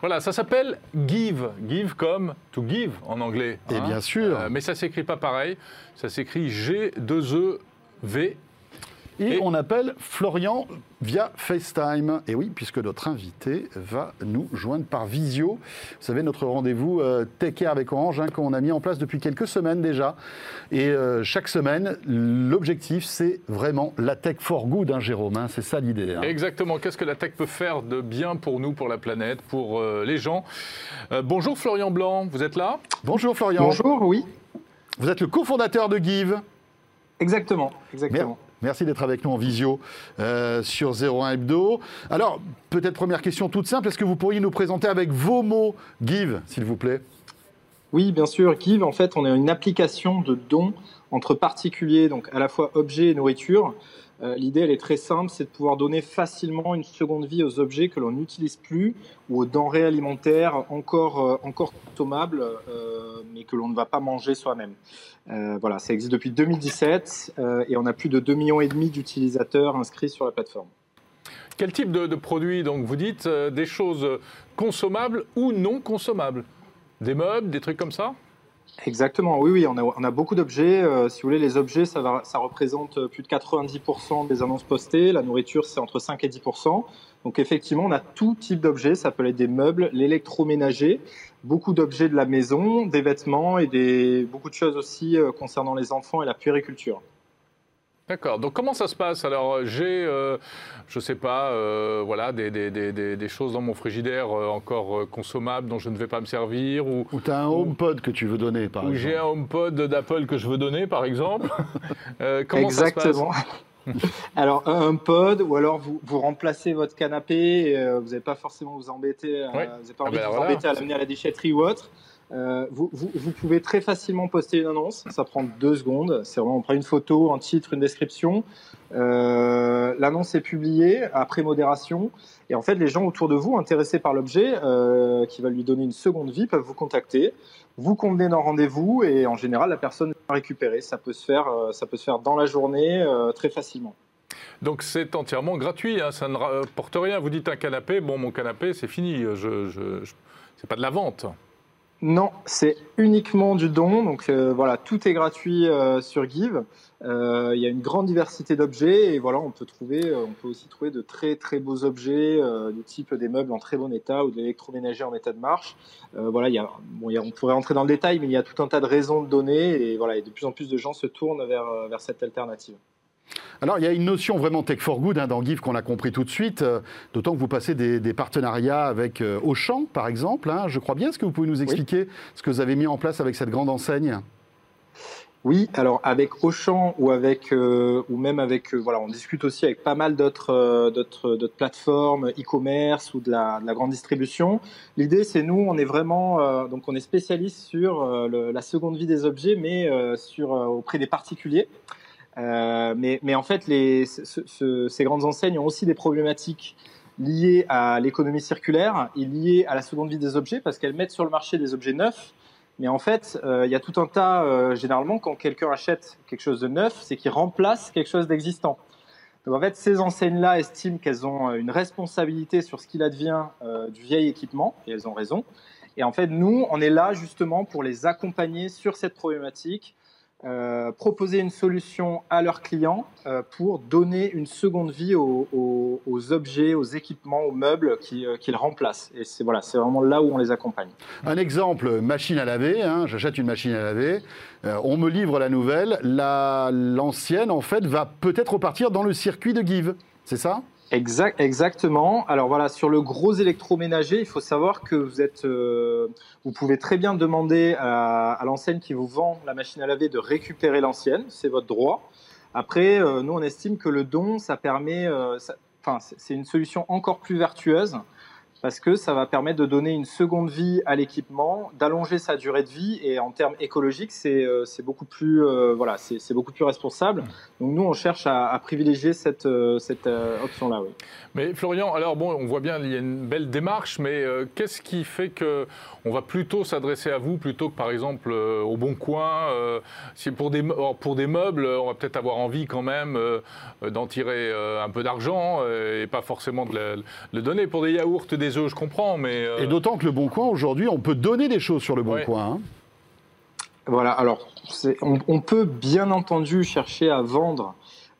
S2: Voilà, ça s'appelle Give. Give comme to give en anglais.
S1: Et hein. bien sûr. Euh,
S2: mais ça s'écrit pas pareil. Ça s'écrit G2EV
S1: et, on appelle Florian via FaceTime. Et oui, puisque notre invité va nous joindre par visio. Vous savez, notre rendez-vous euh, Tech Care avec Orange, hein, qu'on a mis en place depuis quelques semaines déjà. Et euh, chaque semaine, l'objectif, c'est vraiment la tech for good, hein, Jérôme. Hein, c'est ça l'idée.
S2: Exactement. Qu'est-ce que la tech peut faire de bien pour nous, pour la planète, pour euh, les gens? Bonjour Florian Blanc, vous êtes là?
S1: Bonjour Florian.
S4: Bonjour, oui.
S1: Vous êtes le cofondateur de Give.
S4: Exactement, exactement.
S1: Merci d'être avec nous en visio euh, sur 01 Hebdo. Alors, peut-être première question toute simple, est-ce que vous pourriez nous présenter avec vos mots Give, s'il vous plaît?
S4: Oui, bien sûr. Give, en fait, on est une application de dons entre particuliers, donc à la fois objets et nourriture. Euh, l'idée, elle est très simple, c'est de pouvoir donner facilement une seconde vie aux objets que l'on n'utilise plus ou aux denrées alimentaires encore, euh, encore consommables, euh, mais que l'on ne va pas manger soi-même. voilà, ça existe depuis 2017 et on a plus de 2,5 millions d'utilisateurs inscrits sur la plateforme.
S2: Quel type de, de produits, donc vous dites, des choses consommables ou non consommables? Des meubles, des trucs comme ça?
S4: Exactement, oui, oui, on a, beaucoup d'objets. Euh, si vous voulez, les objets, ça, va, ça représente euh, plus de 90% des annonces postées. La nourriture, c'est entre 5 et 10%. Donc effectivement, on a tout type d'objets. Ça peut être des meubles, l'électroménager, beaucoup d'objets de la maison, des vêtements et des, beaucoup de choses aussi euh, concernant les enfants et la puériculture.
S2: D'accord. Donc comment ça se passe? Alors j'ai, euh, je ne sais pas, euh, voilà, des, des, des, des, choses dans mon frigidaire euh, encore consommables dont je ne vais pas me servir. Ou,
S1: ou tu as un HomePod que tu veux donner, par exemple.
S2: Ou j'ai un HomePod d'Apple que je veux donner, par exemple. <laughs>
S4: comment Exactement. ça se passe? <laughs> Alors un HomePod, ou alors vous, vous remplacez votre canapé, vous n'avez pas forcément vous embêter, vous n'avez pas ah envie ben de vous embêter à l'amener à la déchetterie ou autre. Euh, vous, pouvez très facilement poster une annonce, ça prend deux secondes. C'est vraiment on prend une photo, un titre, une description. Euh, l'annonce est publiée après modération, et en fait les gens autour de vous intéressés par l'objet, euh, qui va lui donner une seconde vie, peuvent vous contacter. Vous convenez d'un rendez-vous, et en général la personne va récupérer. Ça peut se faire, ça peut se faire dans la journée très facilement.
S2: Donc c'est entièrement gratuit, hein. ça ne rapporte rien. Vous dites un canapé, bon mon canapé c'est fini, je, je, c'est pas de la vente.
S4: Non, c'est uniquement du don. Donc euh, voilà, tout est gratuit euh, sur Give. Euh, il y a une grande diversité d'objets et voilà, on peut trouver, on peut aussi trouver de très très beaux objets du type des meubles en très bon état ou de l'électroménager en état de marche. voilà, il y a, bon, on pourrait rentrer dans le détail, mais il y a tout un tas de raisons de donner et voilà, et de plus en plus de gens se tournent vers vers cette alternative.
S1: Alors, il y a une notion vraiment tech for good hein, dans GIF qu'on a compris tout de suite, euh, d'autant que vous passez des, partenariats avec euh, Auchan, par exemple. Hein. je crois bien. Est-ce que vous pouvez nous expliquer ce que vous avez mis en place avec cette grande enseigne?
S4: Oui, alors avec Auchan ou avec euh, ou même avec voilà, on discute aussi avec pas mal d'autres d'autres plateformes e-commerce ou de la, grande distribution. L'idée, c'est nous, on est vraiment donc on est spécialiste sur la seconde vie des objets, mais sur auprès des particuliers. Euh, mais, en fait, ces grandes enseignes ont aussi des problématiques liées à l'économie circulaire et liées à la seconde vie des objets parce qu'elles mettent sur le marché des objets neufs. Mais en fait, euh, il y a tout un tas, euh, généralement, quand quelqu'un achète quelque chose de neuf, c'est qu'il remplace quelque chose d'existant. Donc en fait, ces enseignes-là estiment qu'elles ont une responsabilité sur ce qu'il advient du vieil équipement, et elles ont raison. Et en fait, nous, on est là justement pour les accompagner sur cette problématique euh, proposer une solution à leurs clients euh, pour donner une seconde vie aux, objets, aux équipements, aux meubles euh, qu'ils remplacent. Et c'est voilà, vraiment là où on les accompagne.
S1: Un exemple, machine à laver. Hein, j'achète une machine à laver. on me livre la nouvelle. L'ancienne, en fait, va peut-être repartir dans le circuit de Give. C'est ça?
S4: Exact, exactement. Alors voilà, sur le gros électroménager, il faut savoir que vous êtes, euh, vous pouvez très bien demander à, l'enseigne qui vous vend la machine à laver de récupérer l'ancienne, c'est votre droit. Après, euh, nous on estime que le don, ça permet, euh, enfin c'est une solution encore plus vertueuse parce que ça va permettre de donner une seconde vie à l'équipement, d'allonger sa durée de vie et en termes écologiques, c'est euh, beaucoup plus euh, voilà, beaucoup plus responsable. Donc nous, on cherche à, privilégier cette, euh, cette option-là.
S2: Mais Florian, alors bon, on voit bien il y a une belle démarche, mais qu'est-ce qui fait que on va plutôt s'adresser à vous plutôt que par exemple au Bon Coin Si pour des pour des meubles, on va peut-être avoir envie quand même d'en tirer un peu d'argent et pas forcément de le, donner. Pour des yaourts, des je comprends, mais...
S1: Euh, Et d'autant que le Bon Coin, aujourd'hui, on peut donner des choses sur le Bon Coin. Hein.
S4: Voilà, alors, on, peut bien entendu chercher à vendre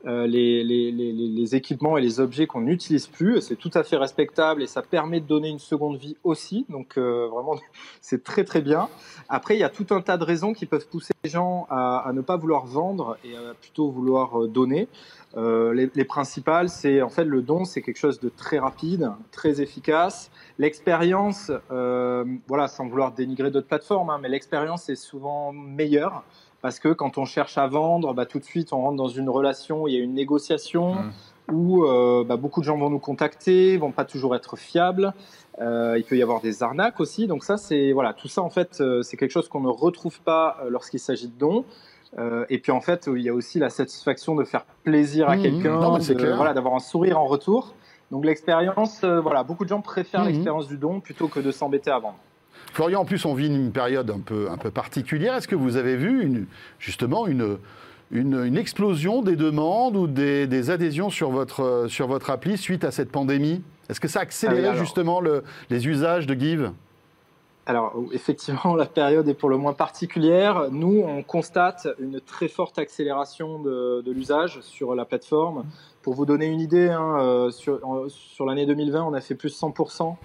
S4: euh, les, les, équipements et les objets qu'on n'utilise plus. C'est tout à fait respectable et ça permet de donner une seconde vie aussi. Donc euh, vraiment, <laughs> c'est très très bien. Après, il y a tout un tas de raisons qui peuvent pousser les gens à, à ne pas vouloir vendre et à plutôt vouloir donner. Euh, les, principales, c'est en fait le don, c'est quelque chose de très rapide, très efficace. L'expérience, euh, voilà, sans vouloir dénigrer d'autres plateformes, hein, mais l'expérience est souvent meilleure parce que quand on cherche à vendre, bah, tout de suite on rentre dans une relation, il y a une négociation mmh. où euh, bah, beaucoup de gens vont nous contacter, vont pas toujours être fiables. il peut y avoir des arnaques aussi, donc ça c'est voilà, tout ça en fait c'est quelque chose qu'on ne retrouve pas lorsqu'il s'agit de dons. Euh, et puis en fait, il y a aussi la satisfaction de faire plaisir à mmh, quelqu'un, voilà, d'avoir un sourire en retour. Donc l'expérience, euh, voilà, beaucoup de gens préfèrent mmh. l'expérience du don plutôt que de s'embêter à vendre.
S1: Florian, en plus, on vit une période un peu, un peu particulière. Est-ce que vous avez vu une, justement une, une, explosion des demandes ou des, adhésions sur votre, sur votre appli suite à cette pandémie? Est-ce que ça a accéléré ah justement le, les usages de Give?
S4: Alors effectivement, <laughs> la période est pour le moins particulière. Nous, on constate une très forte accélération de, l'usage sur la plateforme. Pour vous donner une idée, hein, euh, sur, l'année 2020, on a fait plus de 100%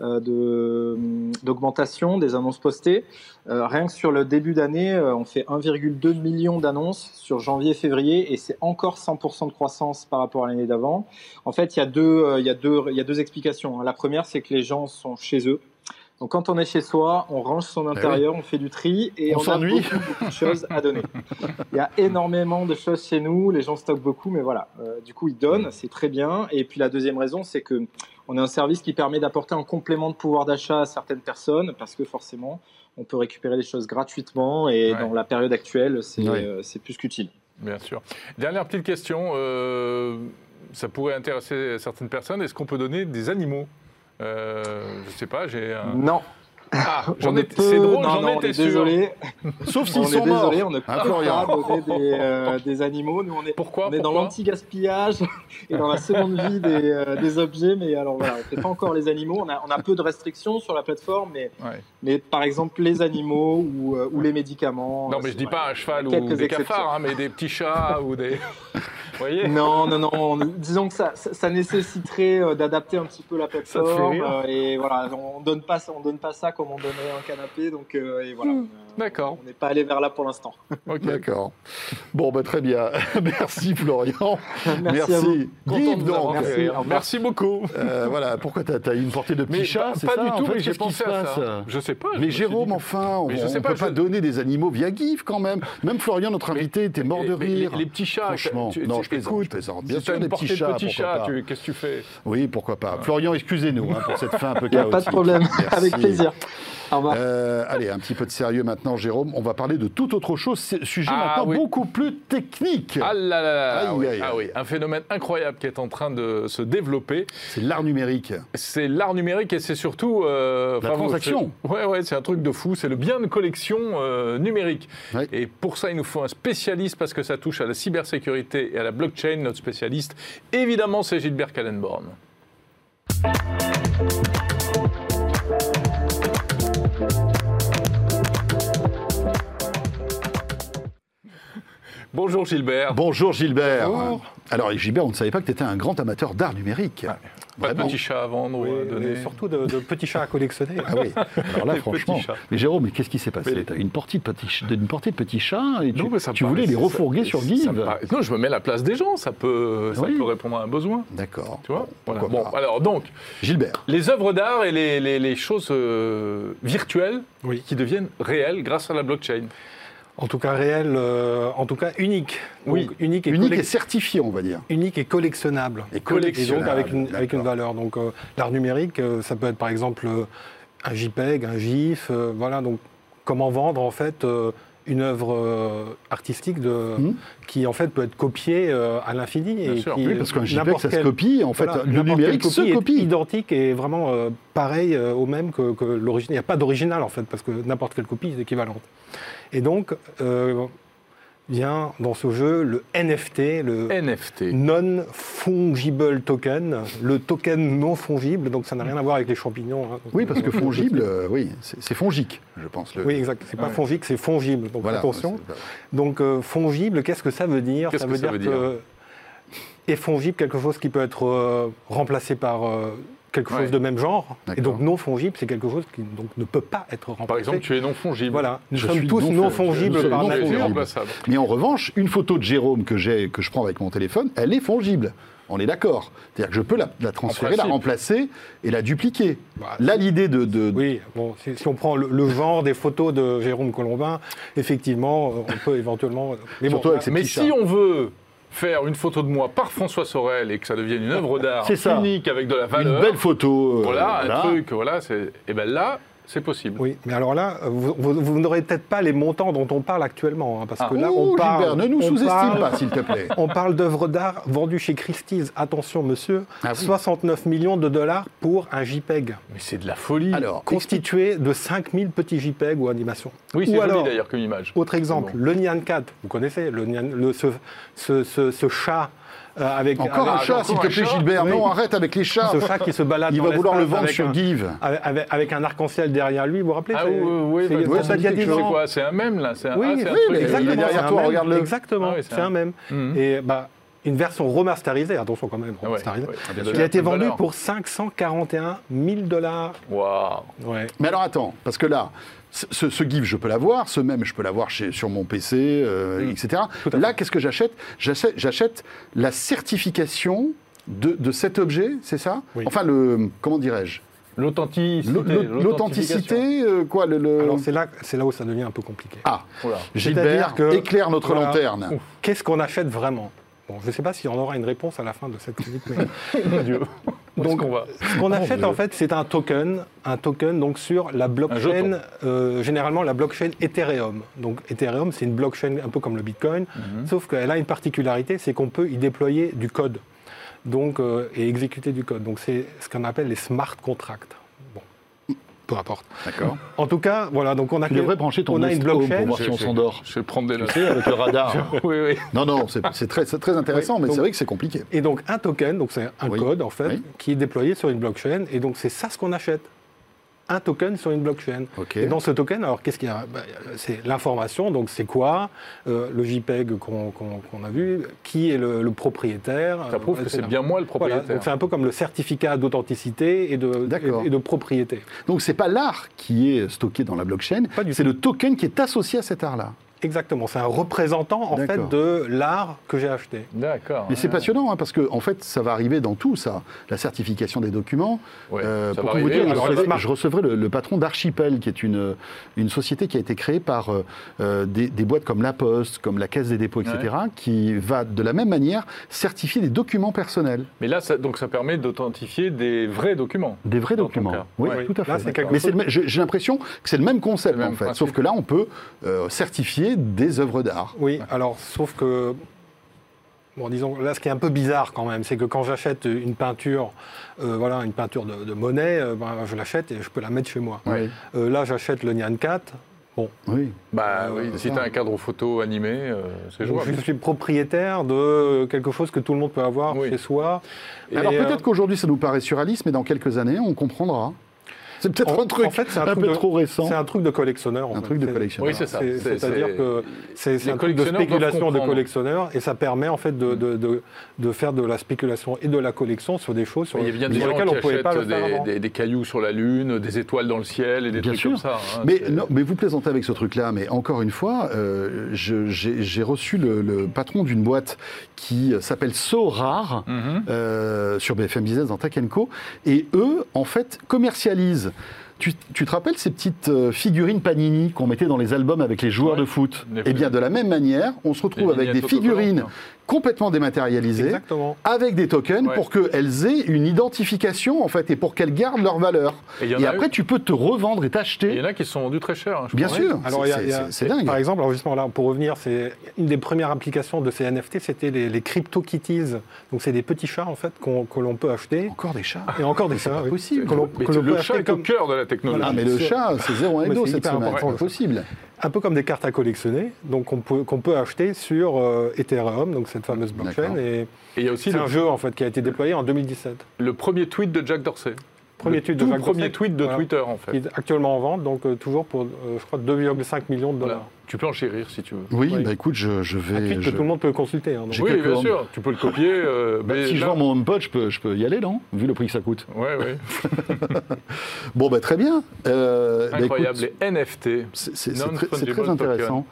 S4: euh, d'augmentation des annonces postées. Euh, rien que sur le début d'année, on fait 1,2 million d'annonces sur janvier-février et c'est encore 100% de croissance par rapport à l'année d'avant. En fait, il y, a deux, il, y il y a deux explications. Hein. La première, c'est que les gens sont chez eux donc quand on est chez soi, on range son eh intérieur, on fait du tri et on, a beaucoup, de choses à donner. Il y a <laughs> énormément de choses chez nous, les gens stockent beaucoup, mais voilà. Euh, du coup, ils donnent, c'est très bien. Et puis la deuxième raison, c'est que on a un service qui permet d'apporter un complément de pouvoir d'achat à certaines personnes, parce que forcément, on peut récupérer des choses gratuitement et dans la période actuelle, euh, c'est plus qu'utile.
S2: Bien sûr. Dernière petite question. Euh, ça pourrait intéresser certaines personnes. Est-ce qu'on peut donner des animaux? Euh, je sais pas, j'ai un...
S4: Non.
S2: Ah, j'en ai c'est drôle, j'en étais
S4: désolé. <laughs>
S1: Sauf s'ils sont morts.
S4: Désolé, on ne peut pas donner des, euh, des, animaux. Nous, on est,
S2: Pourquoi
S4: on est dans l'anti-gaspillage <laughs> et dans la seconde vie des, euh, des, objets, mais alors voilà, on ne fait pas encore les animaux. On a, on a peu de restrictions sur la plateforme, mais, mais par exemple les animaux ou, euh, ou les médicaments.
S2: Non, mais je dis pas un cheval ou des cafards, hein, mais des petits chats ou des. <laughs> voyez
S4: non, non, non. Disons que ça, ça, nécessiterait d'adapter un petit peu la plateforme. et voilà, on donne pas, on donne pas ça comme on donnerait un canapé. Donc et voilà.
S2: Hmm. D'accord.
S4: On n'est pas allé vers là pour l'instant.
S1: D'accord. Bon, bah, très bien. <laughs> Merci Florian.
S4: Merci.
S1: Merci.
S2: donc. Merci, beaucoup.
S1: voilà. Pourquoi tu as, une portée de petits chats
S2: Pas, pas du tout, mais j'ai pensé à ça. Je sais pas.
S1: Mais Jérôme, enfin, on ne peut pas donner des animaux via GIF quand même. Même Florian, notre invité, était mort de rire.
S2: Les, petits chats,
S1: franchement. non, je plaisante, je plaisante.
S2: Bien sûr, des petits chats. Qu'est-ce que tu fais?
S1: Oui, pourquoi pas. Florian, excusez-nous hein, pour cette fin un peu chaotique.
S4: Pas de problème. <laughs> Avec plaisir.
S1: Euh, allez, un petit peu de sérieux maintenant, Jérôme. On va parler de toute autre chose. Sujet ah maintenant beaucoup plus technique.
S2: Ah là là, ah, oui. ah oui, un phénomène incroyable qui est en train de se développer.
S1: C'est l'art numérique.
S2: C'est l'art numérique et c'est surtout
S1: euh, la transaction.
S2: Ouais, ouais, c'est un truc de fou. C'est le bien de collection euh, numérique. Et pour ça, il nous faut un spécialiste parce que ça touche à la cybersécurité et à la blockchain. Notre spécialiste, évidemment, c'est Gilbert Kallenborn. Bonjour Gilbert.
S1: Bonjour Gilbert. Alors Gilbert, on ne savait pas que tu étais un grand amateur d'art numérique.
S2: Pas de petits chats à vendre ou à donner.
S5: surtout de, petits chats à collectionner.
S1: Ah oui, alors là franchement. Mais Jérôme, qu'est-ce qui s'est passé Tu as une portée de petits, une portée de petits chats et tu, tu voulais les refourguer sur Give
S2: Non, je me mets à la place des gens, ça peut, ça peut répondre à un besoin.
S1: D'accord.
S2: Tu vois? Bon, alors donc.
S1: Gilbert.
S2: Les œuvres d'art et les, les, choses euh, virtuelles qui deviennent réelles grâce à la blockchain.
S5: En tout cas réel, euh, en tout cas unique.
S1: oui, unique et, unique et certifié, on va dire.
S5: Unique et collectionnable.
S1: Et collectionnable.
S5: donc avec une, avec une valeur. Donc euh, l'art numérique, euh, ça peut être par exemple un JPEG, un GIF, voilà. Donc comment vendre en fait une œuvre artistique de, hmm. qui en fait peut être copiée à l'infini.
S1: Et oui, parce qu'un JPEG, ça se copie. En fait, le numérique se copie.
S5: Est identique et vraiment pareil au même que, que l'original. Il n'y a pas d'original en fait, parce que n'importe quelle copie est équivalente. Et donc, euh, vient dans ce jeu le NFT, le
S2: NFT.
S5: Non-Fungible Token, le token non fongible, donc ça n'a rien à voir avec les champignons. Hein.
S1: oui, parce que fongible, euh, oui, c'est fongique, je pense.
S5: Oui, exact. C'est pas fongique, c'est fongible. Donc attention. Donc euh, fongible, qu'est-ce que ça veut dire?
S2: Ça veut, dire, que
S5: est fongible quelque chose qui peut être remplacé par quelque chose de même genre. Et donc non fongible, c'est quelque chose qui donc, ne peut pas être remplacé.
S2: Par exemple, tu es non fongible.
S5: Voilà, nous sommes tous non, fongibles par nature.
S1: Mais en revanche, une photo de Jérôme que j'ai, que je prends avec mon téléphone, elle est fongible. On est d'accord. C'est-à-dire que je peux la, transférer, la remplacer et la dupliquer. Bah, Là, l'idée de,
S5: Oui, bon, si, on prend le, genre des photos de Jérôme Colombin, effectivement, on peut éventuellement...
S2: Mais, mais si on veut faire une photo de moi par François Sorel et que ça devienne une œuvre d'art unique avec de la valeur.
S1: Une belle photo.
S2: Euh, voilà, un truc, voilà. Et ben là, c'est possible.
S5: Oui, mais alors là, vous, n'aurez peut-être pas les montants dont on parle actuellement, hein, parce que
S1: ah.
S5: là,
S1: on
S5: parle.
S1: Gilbert, ne nous sous-estime pas, s'il te plaît. <laughs>
S5: On parle d'œuvres d'art vendues chez Christie's. Attention, monsieur, 69 ah millions de dollars pour un JPEG.
S2: Mais c'est de la folie.
S5: Alors, constitué de 5000 petits JPEG ou animations.
S2: Oui, c'est joli d'ailleurs comme image.
S5: Autre exemple, le Nyan Cat. Vous connaissez le, le ce, ce, ce chat
S1: euh, avec, Encore un chat, s'il te plaît, Gilbert. Non, arrête avec les chats.
S5: Ce chat qui se balade.
S1: Il va vouloir le vendre sur Give.
S5: Avec, un arc-en-ciel derrière lui, vous vous rappelez
S2: Ah oui, oui, c'est quoi C'est un même là
S5: Oui,
S1: oui, exactement. Il est derrière toi, regarde-le.
S5: Exactement, ah c'est un même. Mhm. Et bah une version remasterisée, attention quand même, remasterisée, qui a été vendue pour 541 000 dollars.
S2: Waouh
S1: Mais alors attends, parce que là, ce, GIF, je peux l'avoir, ce même, je peux l'avoir sur mon PC, euh, mm. etc. Là, qu'est-ce que j'achète? J'achète la certification de, cet objet, c'est ça? Enfin, le, comment dirais-je?
S2: L'authenticité.
S1: L'authenticité, euh, quoi le,
S5: Alors c'est là, c'est là où ça devient un peu compliqué.
S1: Ah, Gilbert, que, éclaire notre lanterne.
S5: Qu'est-ce qu'on achète vraiment? Bon, je ne sais pas si on aura une réponse à la fin de cette. <laughs>
S2: Mon Dieu.
S5: Donc, on ce qu'on achète, en fait, c'est un token, un token donc sur la blockchain, euh, généralement la blockchain Ethereum. Donc Ethereum, c'est une blockchain un peu comme le Bitcoin, mhm. sauf qu'elle a une particularité, c'est qu'on peut y déployer du code, donc euh, et exécuter du code. Donc c'est ce qu'on appelle les smart contracts peu importe.
S1: D'accord.
S5: En tout cas, voilà, donc on a,
S1: tu devrais brancher ton
S5: on a une blockchain.
S1: pour voir si on s'endort.
S2: Je vais prendre des
S1: notes. avec le radar. <laughs> oui, oui. Non, non, c'est très, très intéressant, mais c'est vrai que c'est compliqué.
S5: Et donc un token, donc c'est un code en fait, qui est déployé sur une blockchain, et donc c'est ça ce qu'on achète. Un token sur une blockchain. Et dans ce token, alors qu'est-ce qu'il y a? Bah, C'est l'information, donc c'est quoi? Euh, Le JPEG qu'on a vu, qui est le, propriétaire?
S2: Ça prouve que c'est bien moi le propriétaire.
S5: c'est un peu comme le certificat d'authenticité et de, et, de propriété.
S1: Donc c'est pas l'art qui est stocké dans la blockchain, c'est le token qui est associé à cet art-là.
S5: Exactement, c'est un représentant en fait de l'art que j'ai acheté.
S2: D'accord.
S1: Mais c'est passionnant hein, parce que en fait ça va arriver dans tout ça, la certification des documents.
S2: Euh, pour vous dire,
S1: je, recevrai, le, patron d'Archipel, qui est une, une société qui a été créée par euh, euh, des, boîtes comme La Poste, comme la Caisse des dépôts, etc., qui va de la même manière certifier des documents personnels.
S2: Mais là, ça, donc ça permet d'authentifier des vrais documents.
S1: Des vrais documents. Oui, tout à fait. Mais j'ai l'impression que c'est le même concept en fait, sauf que là on peut certifier des œuvres d'art.
S5: Oui, alors sauf que Bon, disons, là, ce qui est un peu bizarre quand même, c'est que quand j'achète une peinture, euh, voilà, une peinture de, de Monet, euh, ben, je l'achète et je peux la mettre chez moi. Euh, là, j'achète le Nyan 4. Bon.
S1: Oui.
S2: Bah oui, si tu as un cadre photo animé, c'est jouable.
S5: Je suis propriétaire de quelque chose que tout le monde peut avoir chez soi.
S1: Alors peut-être qu'aujourd'hui ça nous paraît surréaliste, mais dans quelques années, on comprendra. C'est peut-être un truc un, peu trop récent.
S5: C'est un truc de collectionneur.
S1: un truc de collectionneur.
S2: Oui, c'est ça.
S5: C'est-à-dire que c'est un truc de spéculation de collectionneur et ça permet en fait de, de, de, faire de la spéculation et de la collection sur des choses sur,
S2: il y a bien des lesquelles on ne pouvait pas le faire des, des, cailloux sur la Lune, des étoiles dans le ciel et des trucs comme ça.
S1: Hein, mais, non, mais vous plaisantez avec ce truc-là, mais encore une fois, euh, j'ai reçu le, patron d'une boîte qui s'appelle So Rare mhm. euh, sur BFM Business dans Tech Co. Et eux, en fait, commercialisent tu, te rappelles ces petites euh, figurines Panini qu'on mettait dans les albums avec les joueurs de foot? Eh bien, de la même manière, on se retrouve avec des figurines complètement dématérialisées, avec des tokens pour qu'elles aient une identification en fait et pour qu'elles gardent leur valeur. Et, après, tu peux te revendre et t'acheter.
S2: Il y en a qui sont vendus très cher. Hein,
S1: Bien sûr.
S5: c'est dingue. Par exemple, justement là, pour revenir, c'est une des premières applications de ces NFT, c'était les, les crypto kitties. Donc c'est des petits chats en fait que l'on peut acheter.
S1: Encore des chats.
S5: Et encore des chats.
S1: C'est possible.
S2: Que le chat est au cœur de la technologie.
S1: Ah, mais le chat, c'est zéro un cette semaine. C'est possible
S5: un peu comme des cartes à collectionner, donc qu'on peut, qu'on peut acheter sur euh, Ethereum, donc cette fameuse blockchain. Et, il y a aussi c'est un jeu en fait qui a été déployé en 2017.
S2: Le premier tweet de Jack Dorsey.
S5: Premier tweet de
S2: Jack premier tweet de Twitter en fait. Qui
S5: est actuellement en vente, donc euh, toujours pour, euh, je crois, 2,5 millions de dollars.
S2: Tu peux en chérir si tu veux.
S1: Oui, bah écoute, je, je vais. Un
S5: tweet
S1: que
S5: tout le monde peut consulter. Hein,
S2: oui, bien sûr, tu peux le copier. Euh,
S1: bah, si je vends mon HomePod, je peux, je peux y aller, non? Vu le prix que ça coûte.
S2: Oui, oui. <laughs>
S1: bon, bah très bien.
S2: Euh, bah, Incroyable, les NFT.
S1: C'est très, intéressant.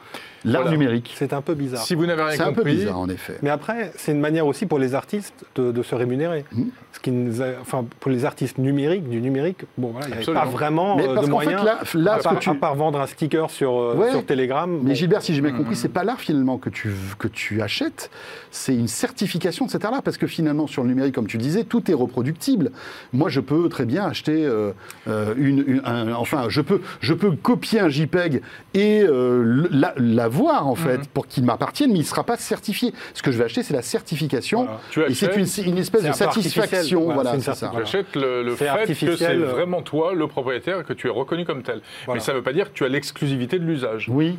S1: L'art numérique.
S5: C'est un peu bizarre.
S2: Si vous n'avez rien compris.
S1: C'est un peu bizarre, en effet.
S5: Mais après, c'est une manière aussi pour les artistes de, se rémunérer. Mmh. Ce qui nous enfin, pour les artistes numériques, du numérique, bon, voilà, il n'y a pas vraiment euh, de moyens. Fait, là, là, à, part, tu... à, part, vendre un sticker sur, sur Telegram.
S1: Mais Gilbert, si j'ai bien compris, c'est pas l'art finalement que tu, que tu achètes, c'est une certification de cet art-là, parce que finalement, sur le numérique, comme tu disais, tout est reproductible. Moi, je peux très bien acheter euh, euh, une, enfin, je peux, je peux copier un JPEG et euh, l'avoir en fait mhm. pour qu'il m'appartienne, mais il ne sera pas certifié. Ce que je vais acheter, c'est la certification, et c'est une, espèce de satisfaction. Voilà,
S2: c'est ça. Tu achètes le, fait que c'est vraiment toi le propriétaire, que tu es reconnu comme tel. Mais ça ne veut pas dire que tu as l'exclusivité de l'usage.
S1: Oui.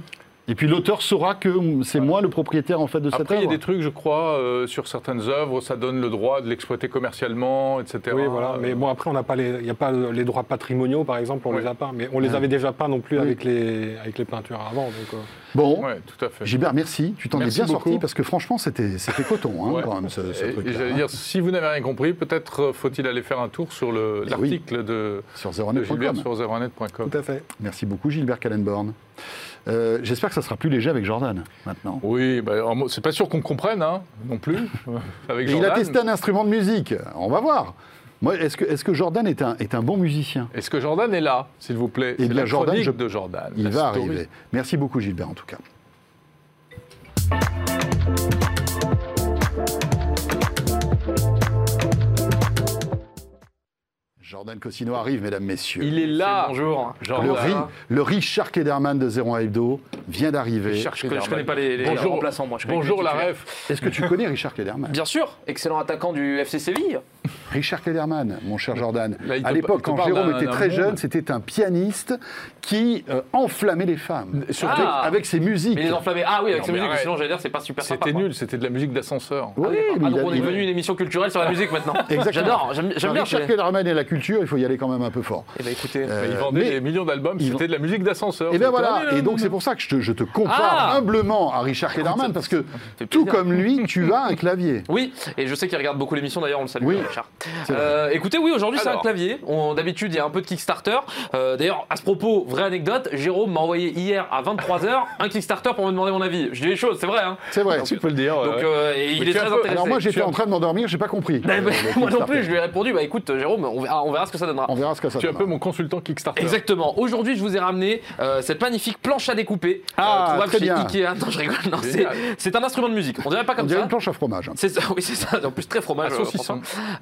S1: Et puis l'auteur saura que c'est moi le propriétaire en fait de cette œuvre.
S2: Après, il y a des trucs, je crois, euh, sur certaines œuvres, ça donne le droit de l'exploiter commercialement, etc.
S5: Oui, voilà. Mais bon, après, on n'a pas les, il n'y a pas les droits patrimoniaux, par exemple, on ne les a pas. Mais on les avait déjà pas non plus avec les avec les peintures avant. Donc, euh.
S1: Bon, tout à fait. Gilbert, merci. Tu t'en es bien sorti parce que franchement, c'était c'était coton hein, <laughs> quand même ce, truc.
S2: J'allais dire, si vous n'avez rien compris, peut-être euh, faut-il aller faire un tour sur eh l'article de,
S1: sur
S2: Gilbert sur zeronet.com.
S5: Tout à fait.
S1: Merci beaucoup, Gilbert Kallenborn. Euh, j'espère que ça sera plus léger avec Jordan maintenant.
S2: Oui, bah, c'est pas sûr qu'on comprenne hein, non plus. <laughs>
S1: avec Il a testé un instrument de musique. On va voir. Est-ce que, est que, Jordan est un, est un bon musicien?
S2: Est-ce que Jordan est là, s'il vous plaît?
S1: Eh bien, Jordan,
S2: de Jordan.
S1: Il va arriver. Merci beaucoup, Gilbert, en tout cas. Jordan Cosino arrive, mesdames, messieurs.
S2: Il est là.
S4: Bonjour.
S1: Le, Richard Kederman de Zéro Hebdo vient d'arriver.
S4: Je ne connais pas les, remplaçants, moi.
S2: bonjour, la ref.
S1: Est-ce que tu connais Richard Kederman
S4: Bien sûr. Excellent attaquant du FC Séville.
S1: Richard Kellerman, mon cher Jordan. à l'époque, quand Jérôme était très jeune, c'était un pianiste qui euh, enflammait les femmes. Surtout ah. avec ses musiques.
S6: Mais les enflammait. Ah oui, avec ses musiques. Sinon, j'allais dire, c'est pas super
S2: sympa. C'était nul, c'était de la musique d'ascenseur.
S6: Oui, ah, mais donc on est devenu une émission culturelle sur la musique maintenant. <laughs> J'adore, j'aime bien.
S1: Richard Kellerman et la culture, il faut y aller quand même un peu fort.
S2: Eh ben écoutez, euh, il vendait des millions d'albums, c'était de la musique d'ascenseur.
S1: Et ben voilà. Et donc c'est pour ça que je te compare ah. humblement à Richard Kellerman parce que tout comme lui, tu as un clavier.
S6: Oui, et je sais qu'il regarde beaucoup l'émission d'ailleurs, on le salue, Richard. Euh, écoutez, oui, aujourd'hui c'est un clavier. D'habitude, il y a un peu de Kickstarter. Euh, d'ailleurs, à ce propos, vraie anecdote, Jérôme m'a envoyé hier à 23h un Kickstarter pour me demander mon avis. Je dis les choses, c'est vrai. Hein.
S1: C'est vrai, tu peux le dire.
S6: Donc, euh, il est très intéressé.
S1: Alors moi, j'étais en train de m'endormir, j'ai pas compris.
S6: moi non plus, je lui ai répondu, bah écoute, Jérôme, on verra, ce que ça donnera.
S1: On verra ce que ça
S2: Tu es un peu mon consultant Kickstarter.
S6: Exactement. Aujourd'hui, je vous ai ramené cette magnifique planche à découper.
S1: Ah, très bien.
S6: Ikea. Non, je rigole. C'est un instrument de musique. On dirait pas comme
S1: on
S6: ça.
S1: une planche à fromage.
S6: C'est ça, oui, c'est ça. En plus, très fromage.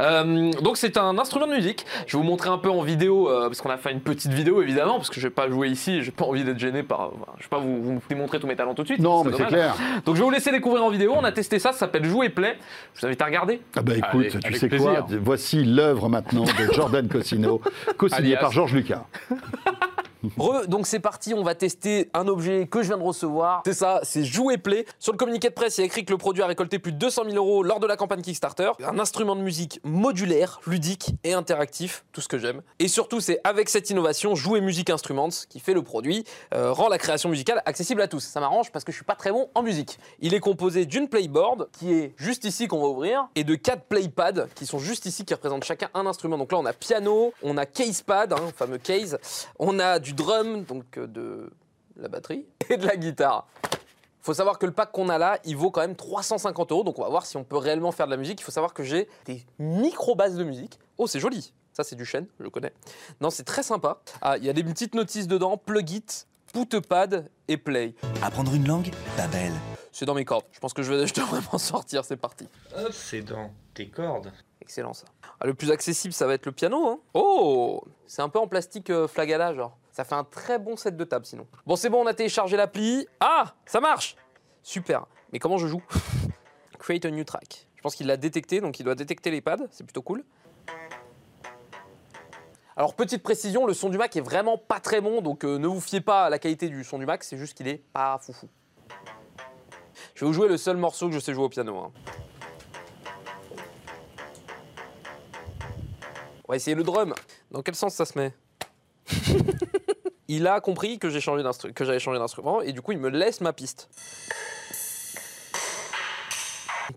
S6: Euh, donc, c'est un instrument de musique. Je vais vous montrer un peu en vidéo, euh, parce qu'on a fait une petite vidéo, évidemment, parce que je vais pas jouer ici. J'ai pas envie d'être gêné par. je vais pas vous, vous, démontrer tous mes talents tout de suite.
S1: Non, mais c'est clair.
S6: Donc, je vais vous laisser découvrir en vidéo. On a testé ça. Ça s'appelle Jouer Play. Je vous invite à regarder.
S1: Ah, bah écoute, tu sais quoi Voici l'œuvre maintenant de Jordan Cosino, <laughs> co-signé par Georges Lucas. <laughs>
S6: donc c'est parti, on va tester un objet que je viens de recevoir. C'est ça, c'est Jouer Play. Sur le communiqué de presse, il y a écrit que le produit a récolté plus de 200 000 euros lors de la campagne Kickstarter. Un instrument de musique modulaire, ludique et interactif, tout ce que j'aime. Et surtout, c'est avec cette innovation, Jouer Music Instruments, qui fait le produit, euh, rend la création musicale accessible à tous. Ça m'arrange parce que je suis pas très bon en musique. Il est composé d'une playboard, qui est juste ici qu'on va ouvrir, et de quatre playpads, qui sont juste ici, qui représentent chacun un instrument. Donc là, on a piano, on a casepad, hein, fameux case, on a du drum, donc euh, de la batterie, et de la guitare. Faut savoir que le pack qu'on a là, il vaut quand même 350 euros. Donc on va voir si on peut réellement faire de la musique. Il faut savoir que j'ai des micro-bases de musique. Oh, c'est joli. Ça, c'est du chêne, je le connais. Non, c'est très sympa. Ah, il y a des petites notices dedans. Plug it, pad et play.
S7: Apprendre une langue Babel.
S6: C'est dans mes cordes. Je pense que je, vais, <laughs> je devrais m'en sortir. C'est parti.
S4: C'est dans tes cordes.
S6: Excellent ça. Ah, le plus accessible, ça va être le piano. Hein. Oh C'est un peu en plastique euh, flagala, genre. Ça fait un très bon set de table sinon. Bon, c'est bon, on a téléchargé l'appli. Ah Ça marche Super. Mais comment je joue? <laughs> Create a new track. Je pense qu'il l'a détecté, donc il doit détecter les pads. C'est plutôt cool. Alors petite précision, le son du Mac est vraiment pas très bon, donc euh, ne vous fiez pas à la qualité du son du Mac, c'est juste qu'il est pas foufou. Je vais vous jouer le seul morceau que je sais jouer au piano. Hein. On va essayer le drum. Dans quel sens ça se met? <laughs> Il a compris que j'ai changé que j'avais changé d'instrument et du coup il me laisse ma piste.